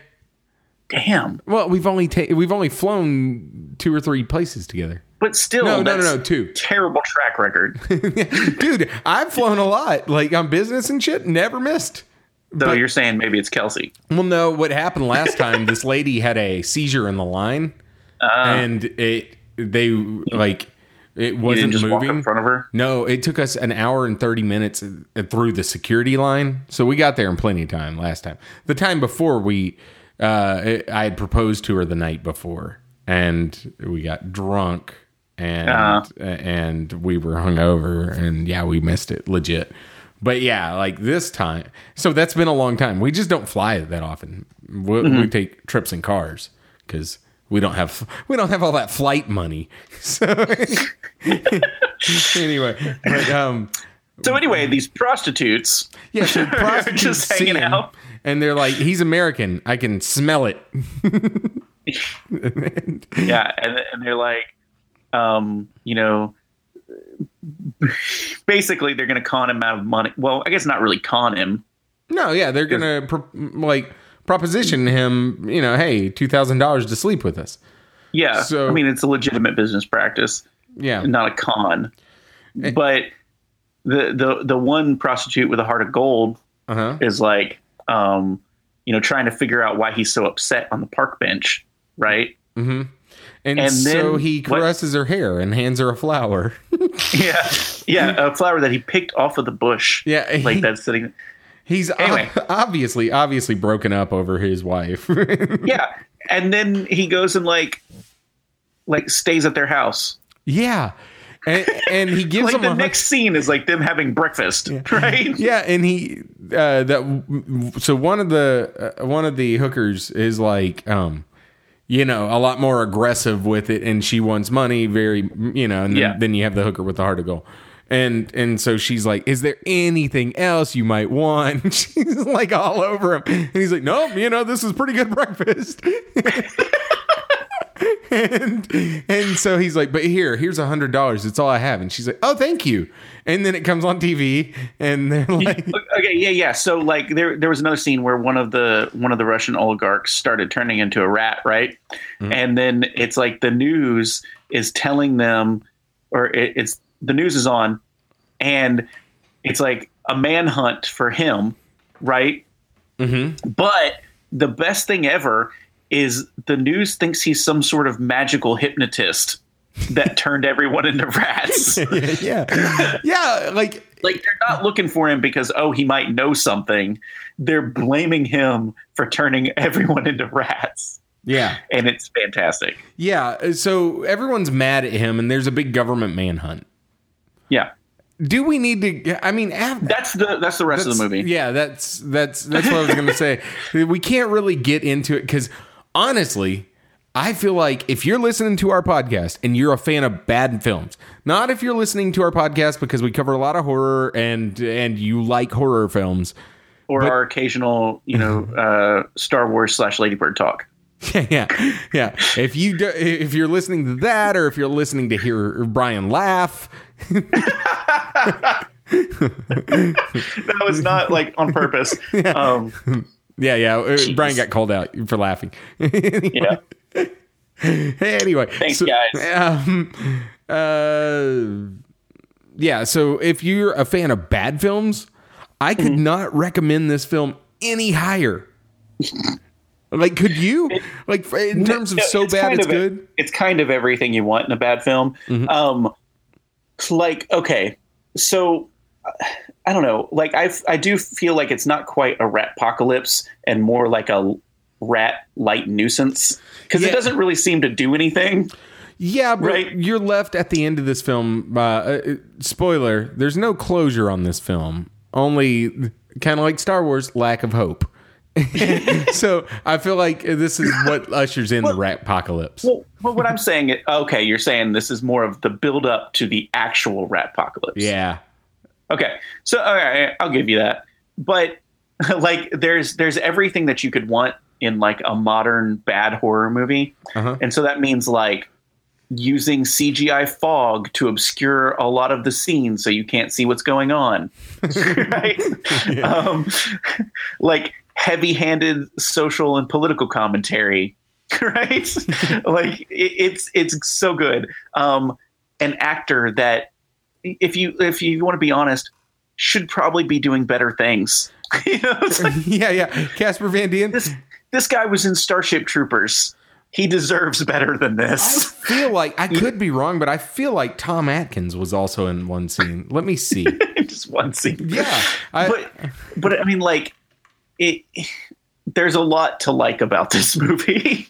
Damn. Well, we've only ta- we've only flown two or three places together. But still, No, no, no, no, two. Terrible track record. Dude, I've flown a lot, like on business and shit. Never missed. Though you're saying maybe it's Kelsey. Well, no, what happened last time? this lady had a seizure in the line, and it they like it wasn't didn't just walk moving. in front of her. No, it took us an hour and 30 minutes uh, through the security line. So we got there in plenty of time last time. The time before we uh I had proposed to her the night before and we got drunk and Uh. and we were hungover and yeah, we missed it legit. But yeah, like this time. So that's been a long time. We just don't fly that often. We, we take trips in cars cuz we don't have we don't have all that flight money. So anyway, but um, So anyway, these prostitutes. yeah, so prostitutes just hanging out. And they're like, "He's American. I can smell it." Yeah, and, and they're like, um, you know, basically they're going to con him out of money. Well, I guess not really con him. No, yeah, they're gonna pro- like proposition him. You know, hey, two thousand dollars to sleep with us. Yeah, So- I mean it's a legitimate business practice, Yeah, not a con. Eh. But the the the one prostitute with a heart of gold uh huh. is like, um, you know, trying to figure out why he's so upset on the park bench, right? And, And so then he what- caresses her hair and hands her a flower. yeah, yeah, a flower that he picked off of the bush. Yeah, like he- that's sitting. He's Anyway. ob- obviously obviously broken up over his wife. Yeah, and then he goes and like, like stays at their house. yeah, and, and he gives Like him the a next scene is like them having breakfast, right? Yeah, and he uh, that so one of the uh, one of the hookers is like um you know a lot more aggressive with it, and she wants money very you know, and then, Yeah. then you have the hooker with the heart of gold. And and so she's like, "Is there anything else you might want?" she's like all over him, and he's like, "Nope, you know this is pretty good breakfast." And and so he's like, "But here, here's a hundred dollars. It's all I have." And she's like, "Oh, thank you." And then it comes on TV, and they're like, Okay, yeah, yeah. So like there there was another scene where one of the one of the Russian oligarchs started turning into a rat, right? And then it's like the news is telling them, or it, it's the news is on, and it's like a manhunt for him, right? Mm-hmm. But the best thing ever is the news thinks he's some sort of magical hypnotist that turned everyone into rats. yeah, yeah, like like they're not looking for him because oh he might know something they're blaming him for turning everyone into rats yeah, and it's fantastic yeah. So everyone's mad at him, and there's a big government manhunt. yeah Do we need to? I mean, af- that's the that's the rest of the movie Yeah, that's that's that's what I was going to say. We can't really get into it because honestly, I feel like if you're listening to our podcast and you're a fan of bad films, not if you're listening to our podcast because we cover a lot of horror and and you like horror films. or our occasional you know uh star wars slash ladybird talk yeah, yeah. yeah. If you do, if you're listening to that, or if you're listening to hear Brian laugh, that was not like on purpose um yeah, yeah. uh, Brian got called out for laughing. yeah Hey, anyway, Thanks, so, guys. Um, uh, yeah. So if you're a fan of bad films, I could Mm-hmm. not recommend this film any higher. like, could you? Like, in terms of No, so bad, it's of e- good. it's kind of everything you want in a bad film um like okay so i don't know like i i do feel like it's not quite a rat apocalypse and more like a rat light nuisance because Yeah. it doesn't really seem to do anything Yeah, but Right. you're left at the end of this film. Uh, uh, spoiler: There's no closure on this film. Only kind of like Star Wars, lack of hope. so I feel like this is what ushers in the rat apocalypse. well, well what i'm saying okay you're saying this is more of the build up to the actual rat apocalypse yeah, Okay, so all right, I'll give you that. But like, there's there's everything that you could want in like a modern bad horror movie, Uh-huh. and so that means like using CGI fog to obscure a lot of the scenes so you can't see what's going on. right? Um, like heavy-handed social and political commentary, right? like it, it's it's so good. Um, an actor that if you if you want to be honest, should probably be doing better things. you know, like, yeah, yeah. Casper Van Dien. this this guy was in Starship Troopers. He deserves better than this. I feel like I could be wrong, but I feel like Tom Atkins was also in one scene. Let me see. Just one scene. Yeah, I, but but I mean, like it. There's a lot to like about this movie,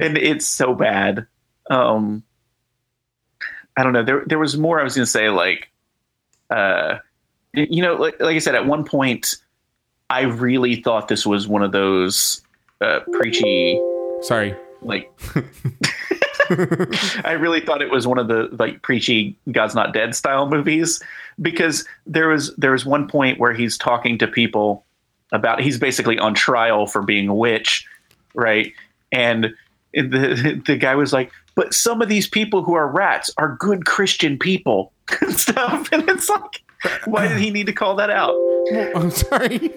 and it's so bad. Um, I don't know. There there was more I was going to say. Like, uh, you know, like, like I said, at one point, I really thought this was one of those uh, preachy sorry. like I really thought it was one of the like preachy God's not dead style movies because there was there was one point where he's talking to people about he's basically on trial for being a witch, right? And the the guy was like, "But some of these people who are rats are good Christian people and stuff." And it's like, why did he need to call that out? I'm sorry.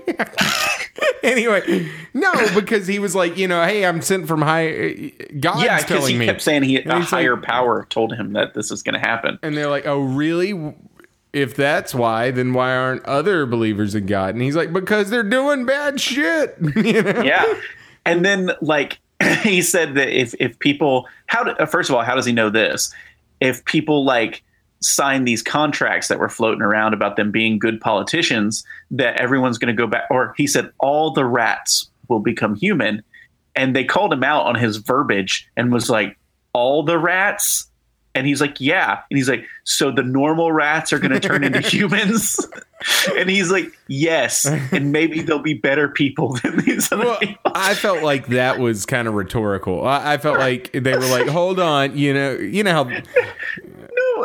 anyway, no, because he was like, you know, hey, I'm sent from high. God's yeah, because telling he me. kept saying he a he's like- higher power told him that this is going to happen. And they're like, oh, really? If that's why, then why aren't other believers in God? And he's like, because they're doing bad shit. you know? yeah and then like he said that if if people how do, first of all how does he know this? If people like sign these contracts that were floating around about them being good politicians that everyone's going to go back or he said all the rats will become human and they called him out on his verbiage and was like all the rats and he's like yeah. And he's like so the normal rats are going to turn into humans? And he's like yes. And maybe they'll be better people than these other Well, people. I felt like that was kind of rhetorical. I, I felt like they were like, "Hold on, you know, you know how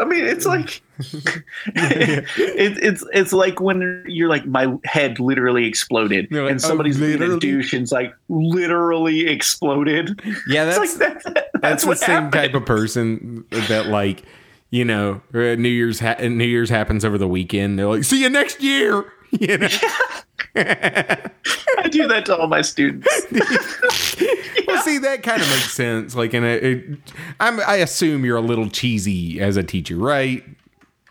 I mean it's like it, it's it's like when you're like my head literally exploded like, and somebody's "Oh, a literally?" douche and it's like literally exploded. yeah, that's like that, that's, that's the same happened. type of person that like you know uh, New Year's ha- New Year's happens over the weekend. They're like, "See you next year." You know, I do that to all my students. well, see that kind of makes sense. Like, in a, it, I'm, I assume you're a little cheesy as a teacher, right?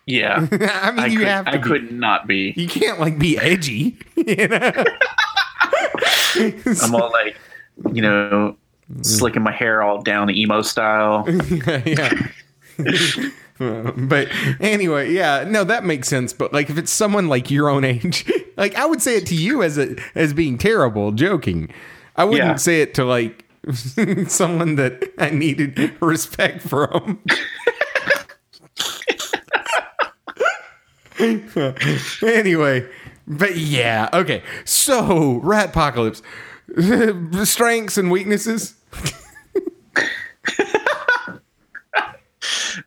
Yeah, I mean, I you could, have to. I be. could not be. You can't like be edgy. You know. I'm all like, you know, mm-hmm. slicking my hair all down emo style. yeah. but anyway, yeah, no, that makes sense. But like, if it's someone like your own age, like I would say it to you as a as being terrible, joking. I wouldn't Yeah. say it to like someone that I needed respect from. anyway, but yeah, okay. So, Ratpocalypse, strengths and weaknesses.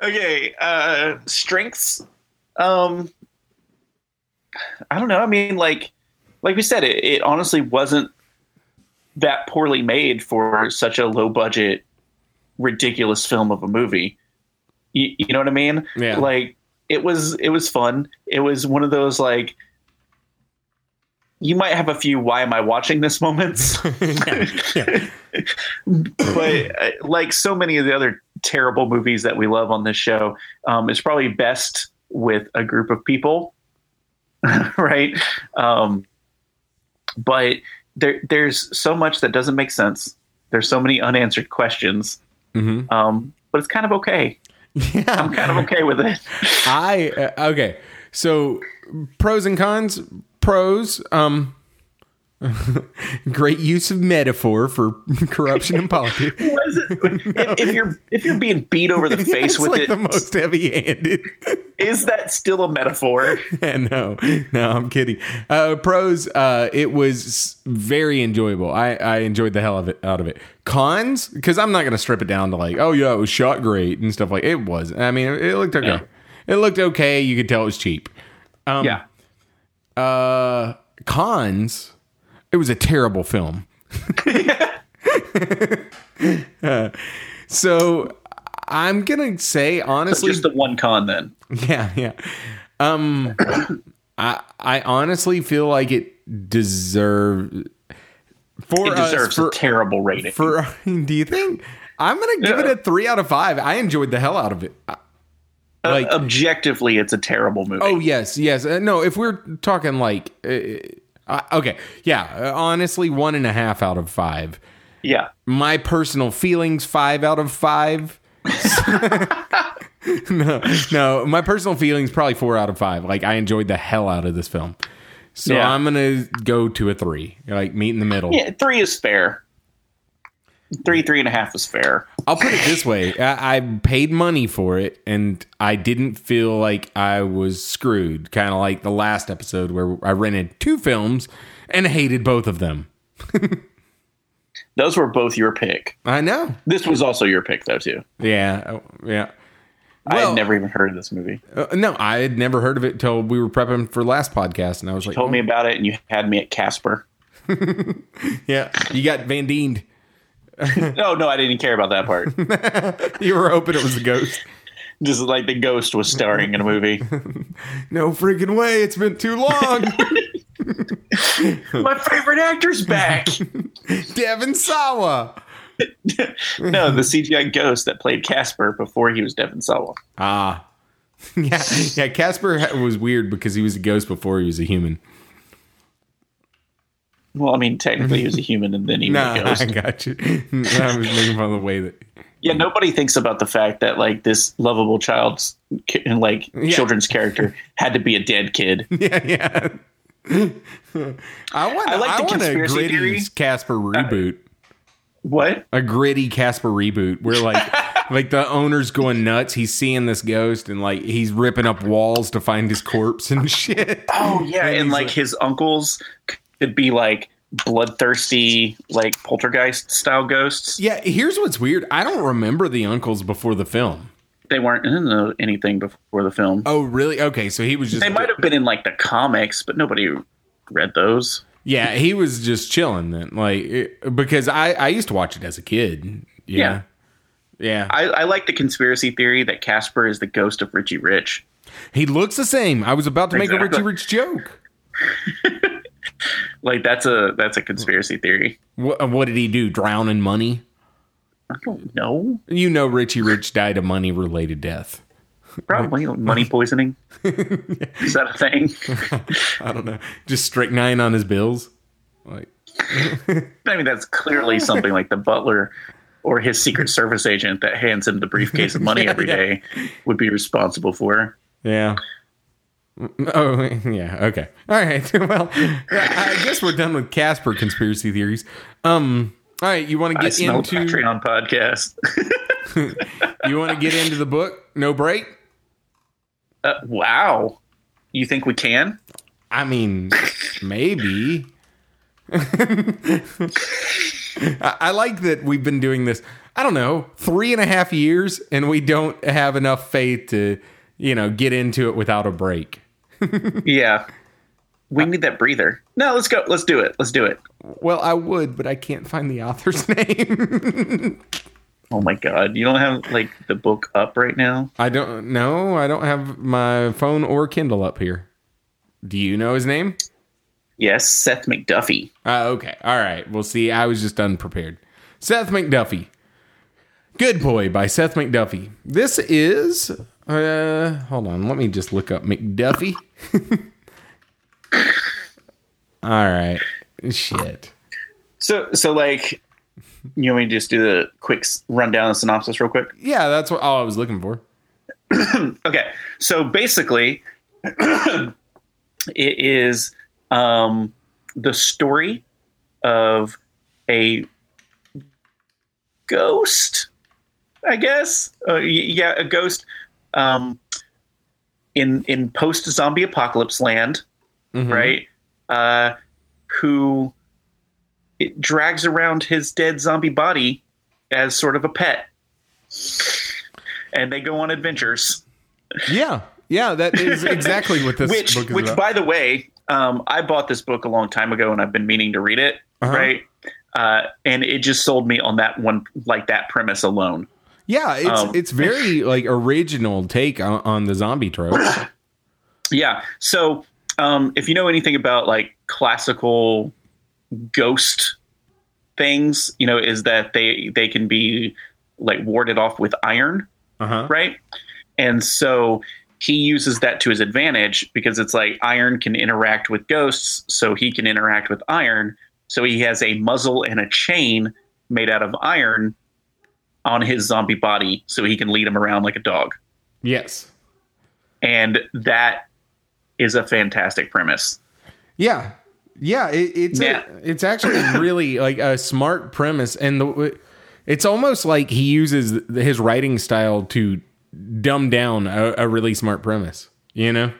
Okay uh strengths um i don't know i mean like like we said it, it honestly wasn't that poorly made for such a low budget ridiculous film of a movie. You, you know what i mean? Yeah. like it was it was fun. It was one of those like you might have a few why am i watching this moments? But uh, like so many of the other terrible movies that we love on this show, um, it's probably best with a group of people, right? Um, but there, there's so much that doesn't make sense. There's so many unanswered questions, Mhm. um, but it's kind of okay. Yeah. I'm kind of okay with it. I uh, okay. So pros and cons. Pros. Um. great use of metaphor for corruption and politics. What is it? If, if you're if you're being beat over the face it's with like it, the most heavy-handed. is that still a metaphor? no, no, I'm kidding. Uh, pros. Uh, it was very enjoyable. I, I enjoyed the hell of it out of it. Cons, because I'm not gonna strip it down to like, oh yeah, it was shot great and stuff like. It was. I mean, it, it looked okay. Yeah. It looked okay. You could tell it was cheap. Um, yeah. Uh, cons. It was a terrible film. Uh, so I'm gonna say honestly, Just the one con then. yeah, yeah. Um, I I honestly feel like it deserves for It us, deserves for, a terrible rating. for. Do you think? I'm gonna give it a three out of five. I enjoyed the hell out of it. Like, Uh, objectively, it's a terrible movie. oh yes, yes. Uh, no, if we're talking like, uh, okay, yeah. Uh, honestly, one and a half out of five. yeah. my personal feelings five out of five no no my personal feelings probably four out of five like i enjoyed the hell out of this film so Yeah. i'm gonna go to a three like meet in the middle Yeah, three is fair. Three, three and a half is fair. i'll put it this way I, I paid money for it and i didn't feel like i was screwed kind of like the last episode where i rented two films and hated both of them Those were both your pick. i know This was also your pick, though, too. yeah oh, yeah I had never even heard of this movie. Uh, no, I had never heard of it till we were prepping for last podcast, and I was like, Told me oh, about it, and you had me at Casper. "Yeah, you got Van Diened. No, no, I didn't care about that part. You were hoping it was a ghost. Just like the ghost was starring in a movie. No freaking way! It's been too long." My favorite actor's back. Devon Sawa. no, the CGI ghost that played Casper before he was Devon Sawa. Ah, yeah, yeah. Casper was weird because he was a ghost before he was a human. Well, I mean, technically he was a human, and then he Nah, was a ghost. I got you. I was making fun of the way that. Yeah, nobody thinks about the fact that like this lovable child's like Yeah. children's character had to be a dead kid. Yeah, yeah. I want. I I, like the want a gritty theory. Casper uh, reboot. What? a gritty Casper reboot where like like the owner's going nuts. He's seeing this ghost and like he's ripping up walls to find his corpse and shit. Oh yeah, And and like like- his uncles could be like bloodthirsty, like poltergeist style ghosts. Yeah, here's what's weird. I don't remember the uncles before the film. They weren't in anything before the film. Oh, really? Okay, so he was just They might have been in like the comics, but nobody read those. Yeah, he was just chilling then. Like it- because I I used to watch it as a kid. Yeah. Yeah. I, I like the conspiracy theory that Casper is the ghost of Richie Rich. he looks the same. I was about to make a. Richie Rich joke. Like that's a that's a hmm. conspiracy theory. What, what did he do? Drown in money? I don't know. You know Richie Rich died of money related death. Probably money poisoning. Is that a thing? I don't know. Just strychnine on his bills. Like I mean, that's clearly something like the butler or his Secret Service agent that hands him the briefcase of money Yeah, every yeah. day would be responsible for. Yeah. Oh yeah. Okay. All right. Well, I guess we're done with Casper conspiracy theories. Um. All right. You want to get into Patreon podcast. you want to get into the book? No break. Uh, wow. You think we can? I mean, maybe. I, I like that we've been doing this. I don't know, three and a half years, and we don't have enough faith to, you know, get into it without a break. Yeah. We need that breather. No, let's go. Let's do it. Let's do it. Well, I would, but I can't find the author's name. Oh my god. You don't have like the book up right now? I don't know. I don't have my phone or Kindle up here. Do you know his name? Yes, Seth McDuffee. Uh, okay. All right. Well, see, I was just unprepared. Seth McDuffee. Good Boy by Seth McDuffee. This is. Uh, hold on. Let me just look up McDuffee. All right. Shit. So so like you want me to just do the quick rundown and synopsis real quick? Yeah, that's what all I was looking for. Okay. So basically it is um the story of a ghost, I guess. Uh, yeah, a ghost um in in post zombie apocalypse land. Mhm. right? Uh, who it drags around his dead zombie body as sort of a pet, and they go on adventures. Yeah. Yeah, that is exactly what this which, book is which, about. by the way, um, I bought this book a long time ago, and I've been meaning to read it. Uh-huh. Right. Uh, and it just sold me on that one, like that premise alone. Yeah, it's Um, it's very like original take on, on the zombie trope. Yeah. So, um, if you know anything about like classical ghost things, you know, is that they they can be like warded off with iron, Uh-huh. right? And so he uses that to his advantage because it's like iron can interact with ghosts, so he can interact with iron. So he has a muzzle and a chain made out of iron on his zombie body, so he can lead him around like a dog. Yes. And that is a fantastic premise. Yeah, yeah. It, it's Yeah. A, it's actually really like a smart premise, and the it's almost like he uses his writing style to dumb down a, a really smart premise. You know,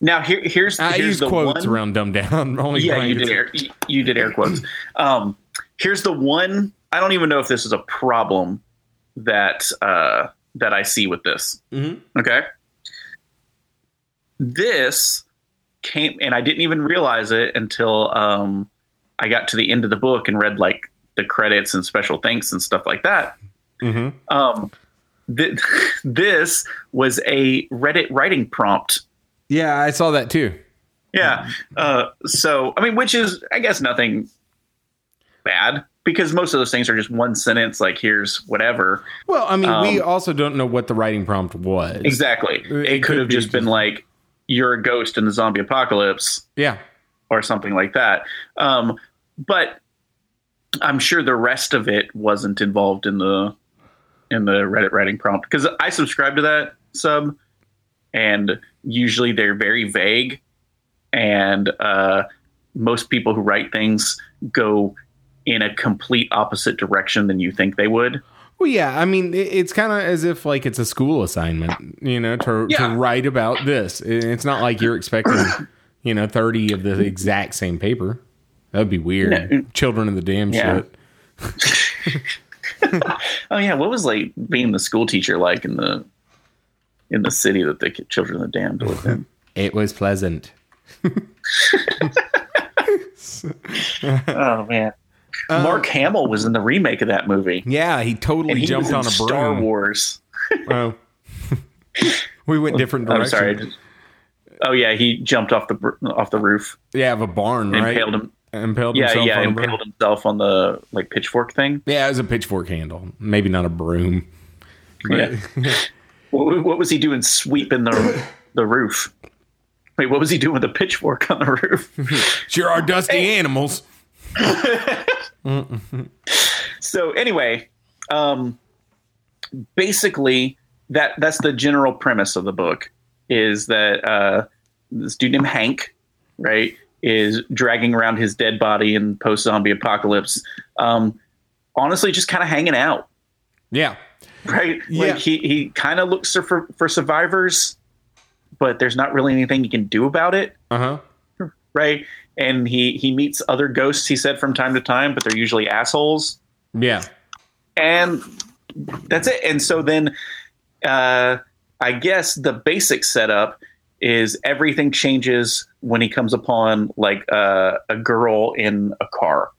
Now here, here's I here's use the quotes one, around dumb down. Only Yeah, you did air, you- you did air quotes. Um, here's the one. I don't even know if this is a problem that uh, that I see with this. Mhm. Okay, this came, and I didn't even realize it until um, I got to the end of the book and read like the credits and special thanks and stuff like that. Mhm. Um, th- this was a Reddit writing prompt Yeah, I saw that too. yeah. Uh, so, I mean, which is, I guess, nothing bad because most of those things are just one sentence, like, here's whatever. Well, I mean, we Um, also don't know what the writing prompt was. Exactly. It It, could could have be just been just- like, you're a ghost in the zombie apocalypse Yeah. or something like that. Um, but I'm sure the rest of it wasn't involved in the in the Reddit writing prompt because I subscribe to that sub, and usually they're very vague, and uh, most people who write things go in a complete opposite direction than you think they would. Well, yeah. I mean, it's kind of as if like it's a school assignment, you know, to Yeah. to write about this. It's not like you're expecting, you know, thirty of the exact same paper. That'd be weird. No. Children of the damn Yeah. shit. Oh yeah, what was like being the school teacher like in the in the city that the children of the damned lived in? It was pleasant. Oh man. Um, Mark Hamill was in the remake of that movie. Yeah, he totally And he jumped was on in a Star broom. Wars. Oh. we went oh, different I'm directions. sorry. Just- Oh yeah, he jumped off the off the roof, Yeah, of a barn, right? impaled him. Impaled Yeah, himself yeah, on impaled himself on the like pitchfork thing. Yeah, it was a pitchfork handle. Maybe not a broom. Yeah. what, what was he doing sweeping the the roof? Wait, what was he doing with a pitchfork on the roof? Sure are dusty animals. so anyway, um, basically that that's the general premise of the book is that uh, this dude named Hank, right, is dragging around his dead body in post zombie apocalypse. Um, honestly, just kind of hanging out, Yeah. right? Yeah. Like he he kind of looks for for survivors, but there's not really anything he can do about it Uh huh. right? And he he meets other ghosts. He said from time to time, but they're usually assholes. Yeah. And that's it. And so then, uh, I guess the basic setup is everything changes when he comes upon like uh, a girl in a car.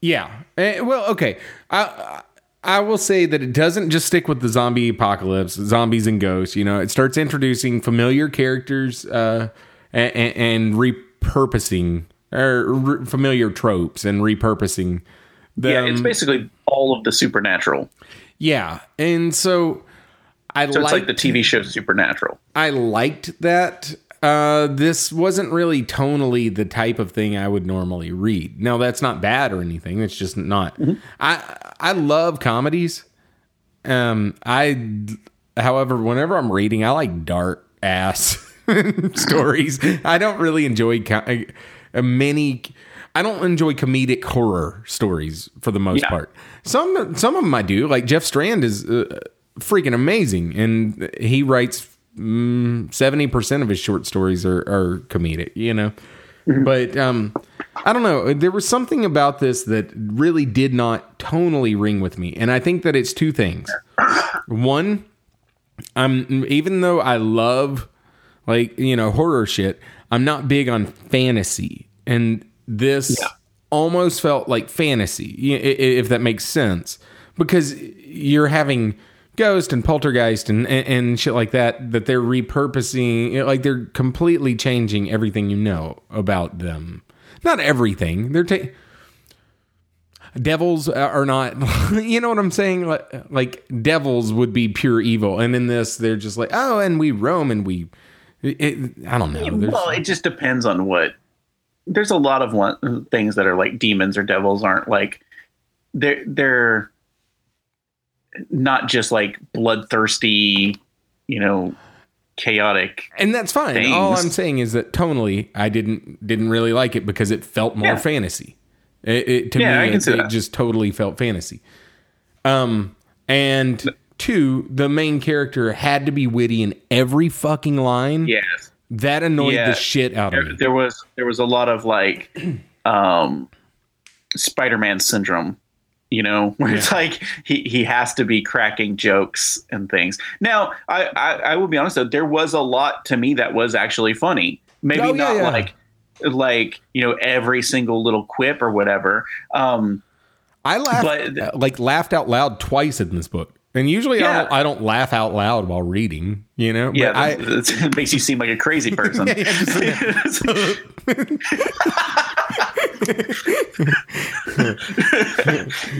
Yeah. Eh, well, okay. I I will say that it doesn't just stick with the zombie apocalypse, zombies and ghosts. You know, it starts introducing familiar characters uh, and, and repurposing or re- familiar tropes and repurposing. Them. Yeah, it's basically all of the supernatural. yeah, and so I So it's like the TV show Supernatural. I liked that. Uh, this wasn't really tonally the type of thing I would normally read. Now that's not bad or anything. It's just not. I I love comedies. Um, I, however, whenever I'm reading, I like dark ass stories. I don't really enjoy co- uh, many. I don't enjoy comedic horror stories for the most Yeah. part. Some some of them I do. Like Jeff Strand is uh, freaking amazing, and he writes seventy percent of his short stories are, are comedic. You know, but um, I don't know. There was something about this that really did not tonally ring with me, and I think that it's two things. One, I'm even though I love like you know horror shit, I'm not big on fantasy, and this almost felt like fantasy, if that makes sense, because you're having Ghost and Poltergeist and, and and shit like that that they're repurposing, like they're completely changing everything you know about them. Not everything. They're taking devils are not you know what i'm saying? Like, like devils would be pure evil. And in this they're just like oh and we roam and we it, i don't know There's- well, it just depends on what. There's a lot of one, things that are like demons or devils aren't like they're they're not just like bloodthirsty, you know, chaotic. and that's fine all i'm saying is that tonally i didn't didn't really like it because it felt more Yeah. fantasy it, it, to Yeah, I me can it, it just totally felt fantasy um and two the main character had to be witty in every fucking line Yes. that annoyed Yeah. the shit out of There, me there was there was a lot of like um Spider-Man syndrome, you know, where it's like he he has to be cracking jokes and things. Now, I I, I will be honest though, there was a lot to me that was actually funny. Maybe Oh, not yeah. like like you know every single little quip or whatever. Um, I laughed But- uh, like laughed out loud twice in this book, and usually I, don't, I don't laugh out loud while reading. You know, yeah, but I, it makes you seem like a crazy person.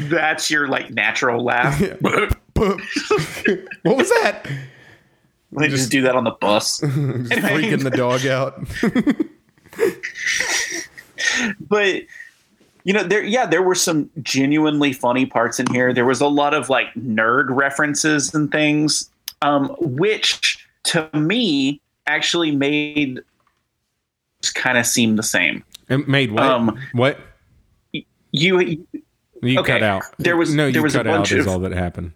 That's your like natural laugh. what was that? They just do that on the bus. Freaking the dog out. but you know there yeah there were some genuinely funny parts in here there was a lot of like nerd references and things um which to me actually made kind of seem the same It made what? Um, what? you You okay, cut out. there was- no. there you was a cut out bunch is of- all that happened.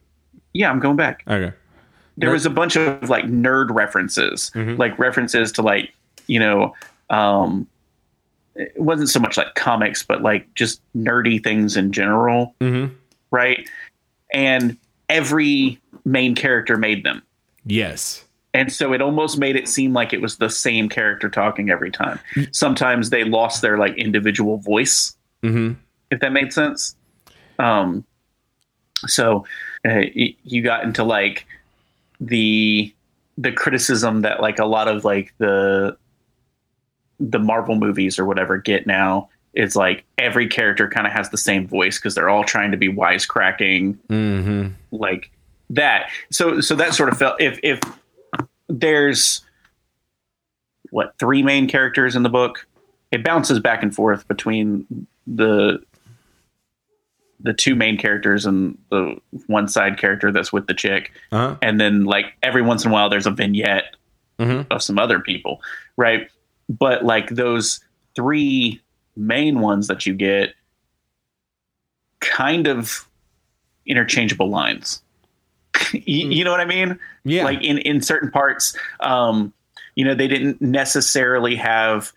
yeah i'm going back Okay. there was a bunch of like nerd references like references to like you know um it wasn't so much like comics but like just nerdy things in general Mm-hmm. right and every main character made them Yes. and so it almost made it seem like it was the same character talking every time sometimes they lost their like individual voice Mm-hmm. if that made sense um so uh, you got into like the the criticism that like a lot of like the the marvel movies or whatever get now is like every character kind of has the same voice because they're all trying to be wisecracking Mm-hmm. like that. So so that sort of felt if if there's what three main characters in the book, it bounces back and forth between the the two main characters and the one side character that's with the chick, Uh-huh. and then like every once in a while there's a vignette Mhm. of some other people, right? But like those three main ones that you get, kind of interchangeable lines. you, you know what I mean? Yeah. Like in in certain parts, um, you know, they didn't necessarily have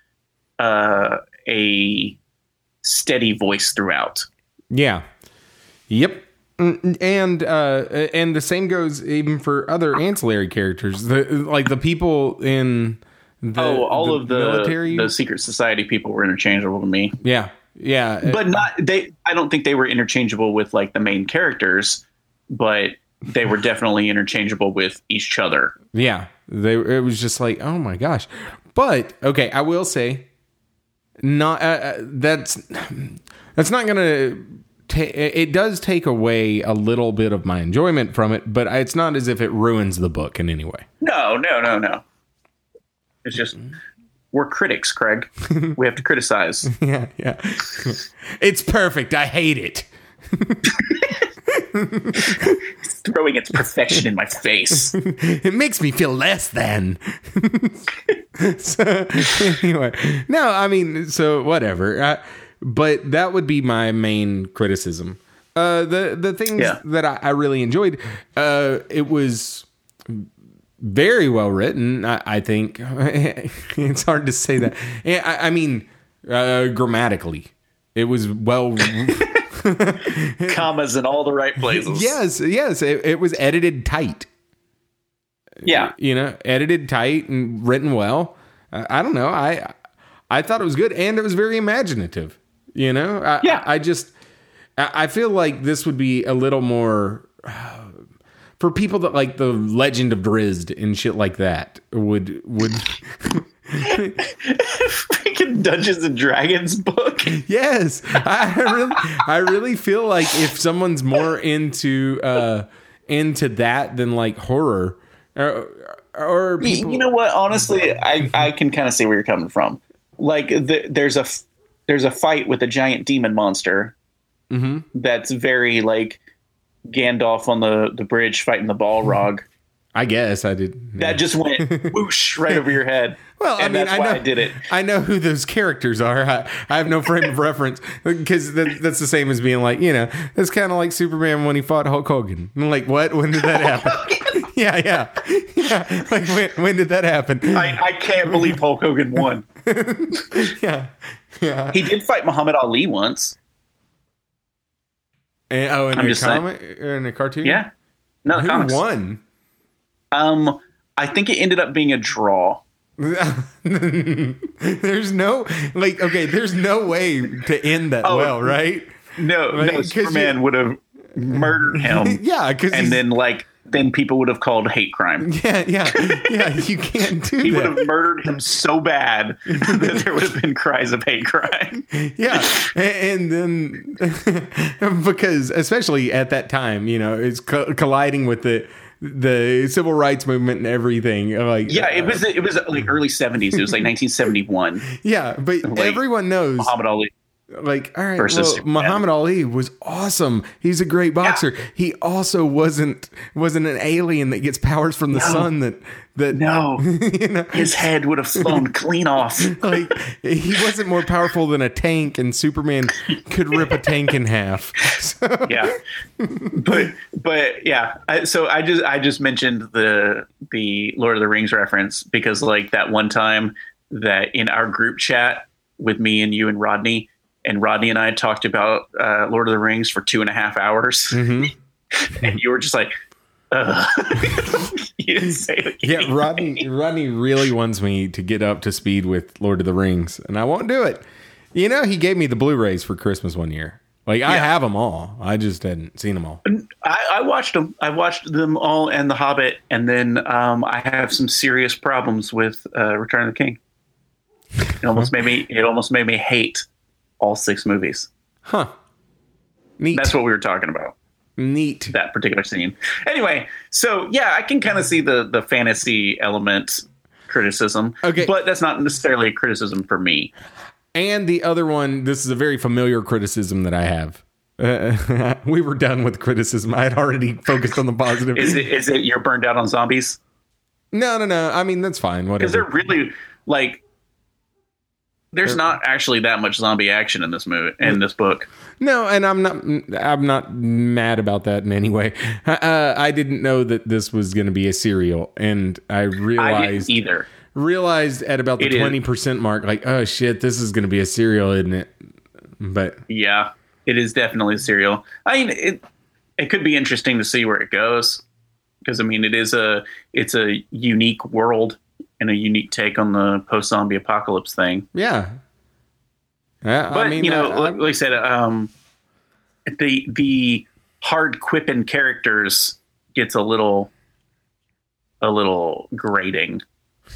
uh, a steady voice throughout. Yeah. Yep. Mm, And uh, and the same goes even for other ancillary characters. The like the people in the oh, all of the military. the secret society people were interchangeable to me, yeah, yeah. but not they. I don't think they were interchangeable with like the main characters, but they were definitely interchangeable with each other. Yeah, they. It was just like, oh my gosh. But okay, I will say, not uh, uh, that's that's not gonna. Ta- it does take away a little bit of my enjoyment from it, but it's not as if it ruins the book in any way. No, no, no, no. It's just we're critics, Craig. we have to criticize. Yeah, yeah. it's perfect. I hate it. it's Throwing its perfection in my face. It makes me feel less than. so, anyway, no, I mean, so whatever. Uh, but that would be my main criticism. Uh, the the things Yeah. that I, I really enjoyed, uh, it was very well written. I, I think it's hard to say that. I, I mean, uh, grammatically, it was well. Commas in all the right places. yes, yes, it, it was edited tight. Yeah. you know, edited tight and written well. I, I don't know. I I thought it was good and it was very imaginative. You know, I, Yeah. I just I I feel like this would be a little more for people that like the Legend of Drizzt and shit like that would would Freaking Dungeons and Dragons book. yes I really I really feel like if someone's more into uh into that than like horror or or people, You know what? Honestly, I, I can kind of see where you're coming from. Like the, there's a there's a fight with a giant demon monster Mm-hmm. that's very like Gandalf on the, the bridge fighting the Balrog. I guess I did That just went whoosh right over your head. Well, I and mean, that's I why know I did it. I know who those characters are. I, I have no frame of reference because that, that's the same as being like, you know, it's kind of like Superman when he fought Hulk Hogan. I'm like, what? When did that happen? yeah, yeah, yeah. Like, when, when did that happen? I, I can't believe Hulk Hogan won. yeah, yeah. He did fight Muhammad Ali once. And, oh, in I'm a just saying. comic, in a cartoon. Yeah. No, Who comics. won? Um, I think it ended up being a draw. there's no like. Okay, there's no way to end that Oh, well, right? No, Like, no, Superman would have murdered him. Yeah, because and then like then people would have called hate crime. yeah, yeah, yeah. You can't do He would have murdered him so bad that there would have been cries of hate crime. yeah and, and then because especially at that time you know it's co- colliding with the the civil rights movement and everything like Yeah, it was it was like uh, early seventies. It was like nineteen seventy one. yeah but everyone knows Muhammad Ali. Like all right Versus well, muhammad ali was awesome. He's a great boxer. He also wasn't wasn't an alien that gets powers from the sun that that No, you know. His head would have flown clean off. like he wasn't more powerful than a tank and superman could rip a tank in half. So, Yeah, but but yeah. I, so I just I just mentioned the the Lord of the Rings reference because like that one time that in our group chat with me and you and Rodney and Rodney and I talked about uh, Lord of the Rings for two and a half hours, mhm. and you were just like, Ugh. you didn't say. Yeah, Rodney Rodney really wants me to get up to speed with Lord of the Rings, and I won't do it. You know, he gave me the Blu-rays for Christmas one year. Like I have them all. I just hadn't seen them all. I, I watched them. I watched them all and The Hobbit, and then um, I have some serious problems with uh, Return of the King. It almost made me. It almost made me hate all six movies. Huh. Neat. That's what we were talking about. Neat. That particular scene. Anyway, so yeah, I can kind of see the the fantasy element criticism. Okay. but that's not necessarily a criticism for me. And the other one, this is a very familiar criticism that I have. Uh, we were done with criticism. I had already focused on the positive. Is it is it you're burned out on zombies? no, no, no. I mean, that's fine. Because Whatever. they're really like. There's not actually that much zombie action in this movie in this book. No, and I'm not. I'm not mad about that in any way. Uh, I didn't know that this was going to be a serial, and I I realized didn't either. realized at about the twenty percent mark, like, oh shit, this is going to be a serial, isn't it? But Yeah, it is definitely a serial. I mean, it it could be interesting to see where it goes because I mean, it is a it's a unique world and a unique take on the post zombie apocalypse thing. yeah, Yeah, But I mean, you know, I- I- like I said, um, the the hard quipping characters gets a little a little grating.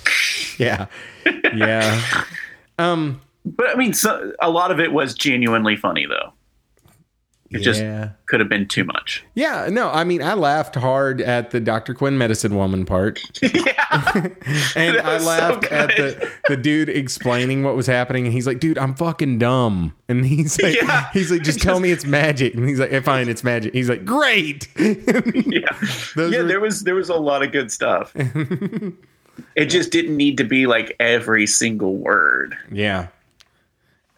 yeah, yeah. Um, But I mean, so, a lot of it was genuinely funny, though. It just could have been too much. Yeah, no, I mean, I laughed hard at the Dr. Quinn medicine woman part. yeah, And I was so laughed at the, the dude explaining what was happening. And he's like, dude, I'm fucking dumb. And he's like, Yeah. he's like, just tell me it's magic. And he's like, "Eh, fine, it's magic. He's like, great. yeah, Those yeah. were- There was there was a lot of good stuff. it just didn't need to be like every single word. yeah.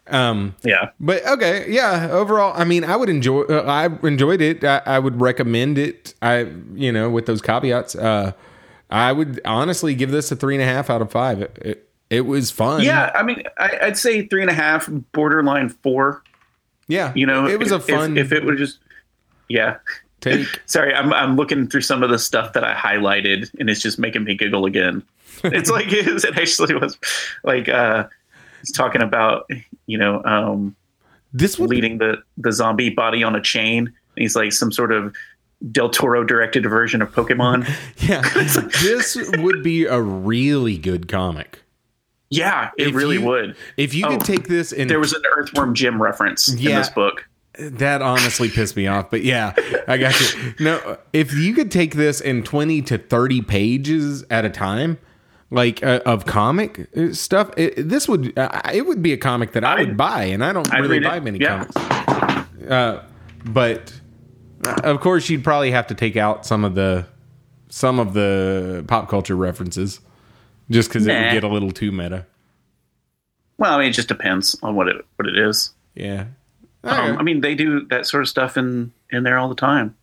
Um, Yeah, But okay, yeah. Overall, I mean, I would enjoy. Uh, I enjoyed it. I, I would recommend it. I, you know, with those caveats, uh, I would honestly give this a three and a half out of five. It, it, it was fun. yeah. I mean, I, I'd say three and a half, borderline four. yeah. You know, it was a fun If, if it would just, yeah. take. Sorry, I'm I'm looking through some of the stuff that I highlighted, and it's just making me giggle again. It's like it actually was like uh, it's talking about you know um, This would leading the the zombie body on a chain. He's like some sort of Del Toro directed version of Pokemon. Yeah, this would be a really good comic. Yeah, it If really you- would. If you Oh, could take this and There was an Earthworm Jim reference in this book. that honestly pissed me off, but yeah, I got you. No, if you could take this in 20 to 30 pages at a time, like uh, of comic uh, stuff, it, this would uh, it would be a comic that I would buy, and I don't I'd really read it. buy many Yeah. comics. Uh, but uh, of course, you'd probably have to take out some of the some of the pop culture references, just because it would get a little too meta. Well, I mean, it just depends on what it what it is. Yeah. Um, I mean, they do that sort of stuff in in there all the time.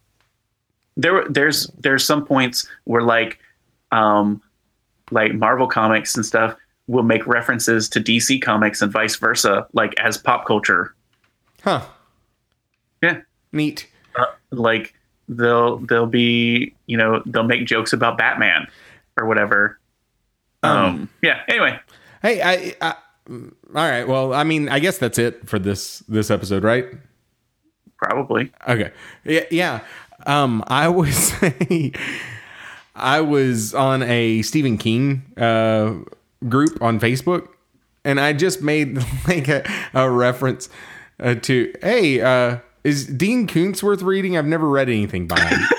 There, there's there's some points where like, um, like Marvel comics and stuff will make references to DC comics and vice versa, like as pop culture. huh. Yeah, Neat. uh, like they'll they'll be you know they'll make jokes about Batman or whatever. Um, yeah. Anyway, Hey, I, I all right. Well, I mean, I guess that's it for this this episode, right? probably. Okay. Yeah, yeah. Um, I was I was on a Stephen King uh, group on Facebook, and I just made like a, a reference uh, to, hey, uh, is Dean Koontz worth reading? I've never read anything by him.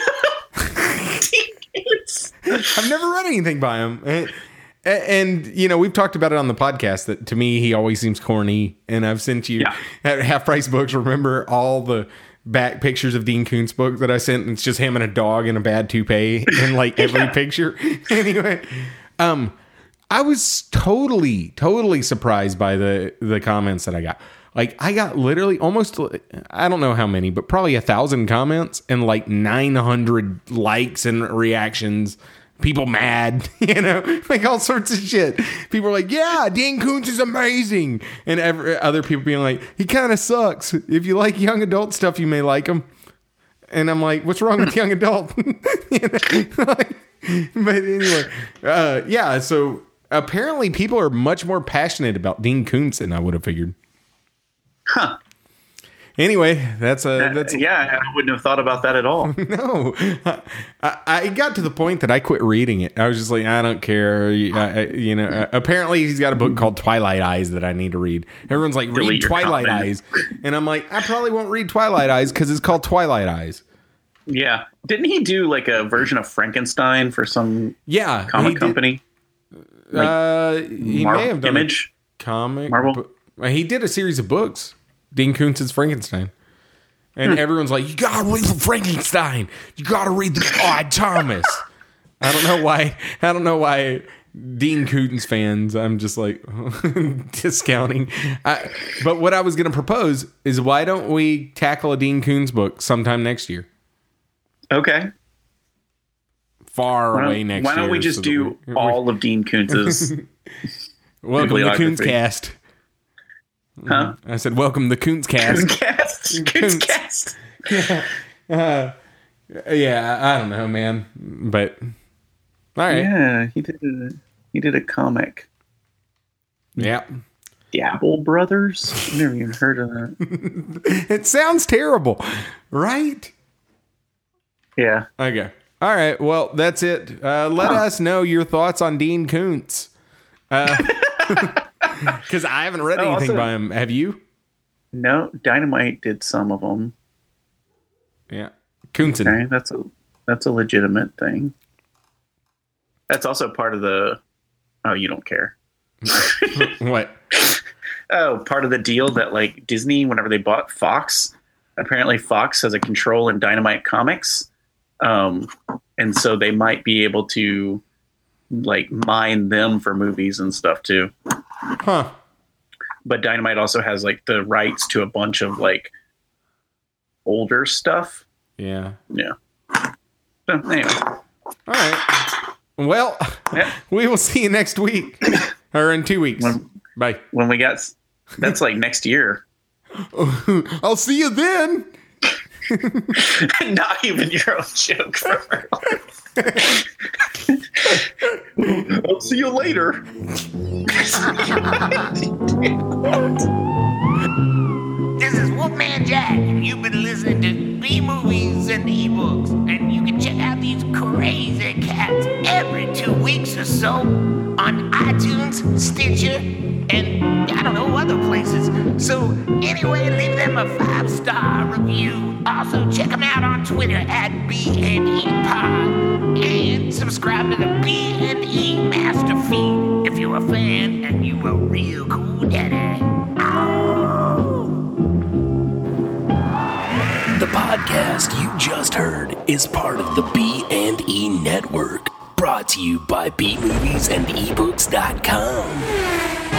I've never read anything by him. And, and, you know, we've talked about it on the podcast that to me, he always seems corny. And I've sent you Yeah. at half price books. Remember all the back pictures of Dean Koontz book that I sent? And it's just him and a dog and a bad toupee in like every picture. anyway, um, I was totally, totally surprised by the the comments that I got. Like I got literally almost I don't know how many, but probably a thousand comments and like nine hundred likes and reactions. People mad, you know, like all sorts of shit. People are like, "Yeah, Dean Koontz is amazing," and every, other people being like, "He kind of sucks." If you like young adult stuff, you may like him. And I'm like, "What's wrong with young adult?" You know, like- but anyway, uh, yeah. So apparently, people are much more passionate about Dean Koontz than I would have figured. Huh. Anyway, that's a that's yeah, I wouldn't have thought about that at all. no. I, I got to the point that I quit reading it. I was just like, I don't care. I, you know, apparently he's got a book called Twilight Eyes that I need to read. Everyone's like, read Delete your Twilight comment. Eyes, and I'm like, I probably won't read Twilight Eyes because it's called Twilight Eyes. yeah. Didn't he do like a version of Frankenstein for some Yeah, comic did- company? uh, he may have done Image? comic. Marvel? he did a series of books. Dean Koontz's Frankenstein. And Hmm. everyone's like, you gotta read the Frankenstein. You gotta read the Odd Thomas. I don't know why. I don't know why Dean Koontz fans. I'm just like discounting. I, but what I was gonna propose is why don't we tackle a Dean Koontz book sometime next year? Okay. Far Why away next why don't year. we just so do we- all of Dean Koontz's? welcome to bibliography? Huh? I said welcome to Koontz Cast. Koontz. Cast. Uh, yeah, I don't know, man. But all right, Yeah, he did a he did a comic. yeah. Dabel Brothers. I've never even heard of that. It sounds terrible, right? Yeah. Okay. All right. Well, that's it. Uh, let us know your thoughts on Dean Koontz. Because I haven't read Oh, anything also- by him. Have you? No, Dynamite did some of them. Yeah. Koontzen. Okay, that's a that's a legitimate thing. That's also part of the. Oh, you don't care. What? Oh, part of the deal that like Disney, whenever they bought Fox, apparently Fox has a control in Dynamite Comics, um, and so they might be able to like mine them for movies and stuff too. Huh. But Dynamite also has like the rights to a bunch of like older stuff. Yeah. Yeah. So anyway, All right. Well, Yeah. we will see you next week or in two weeks. When- Bye. when we got that's like next year. I'll see you then. Not even your own joke. I'll see you later. This is Wolfman Jack, and you've been listening to B movies and ebooks. And Crazy Cats every two weeks or so on iTunes, Stitcher, and I don't know other places. So anyway, leave them a five star review. Also check them out on Twitter at B&E Pod and subscribe to the B&E Master Feed if you're a fan and you a real cool daddy. Podcast you just heard is part of the B and E network, brought to you by bmoviesandebooks.com.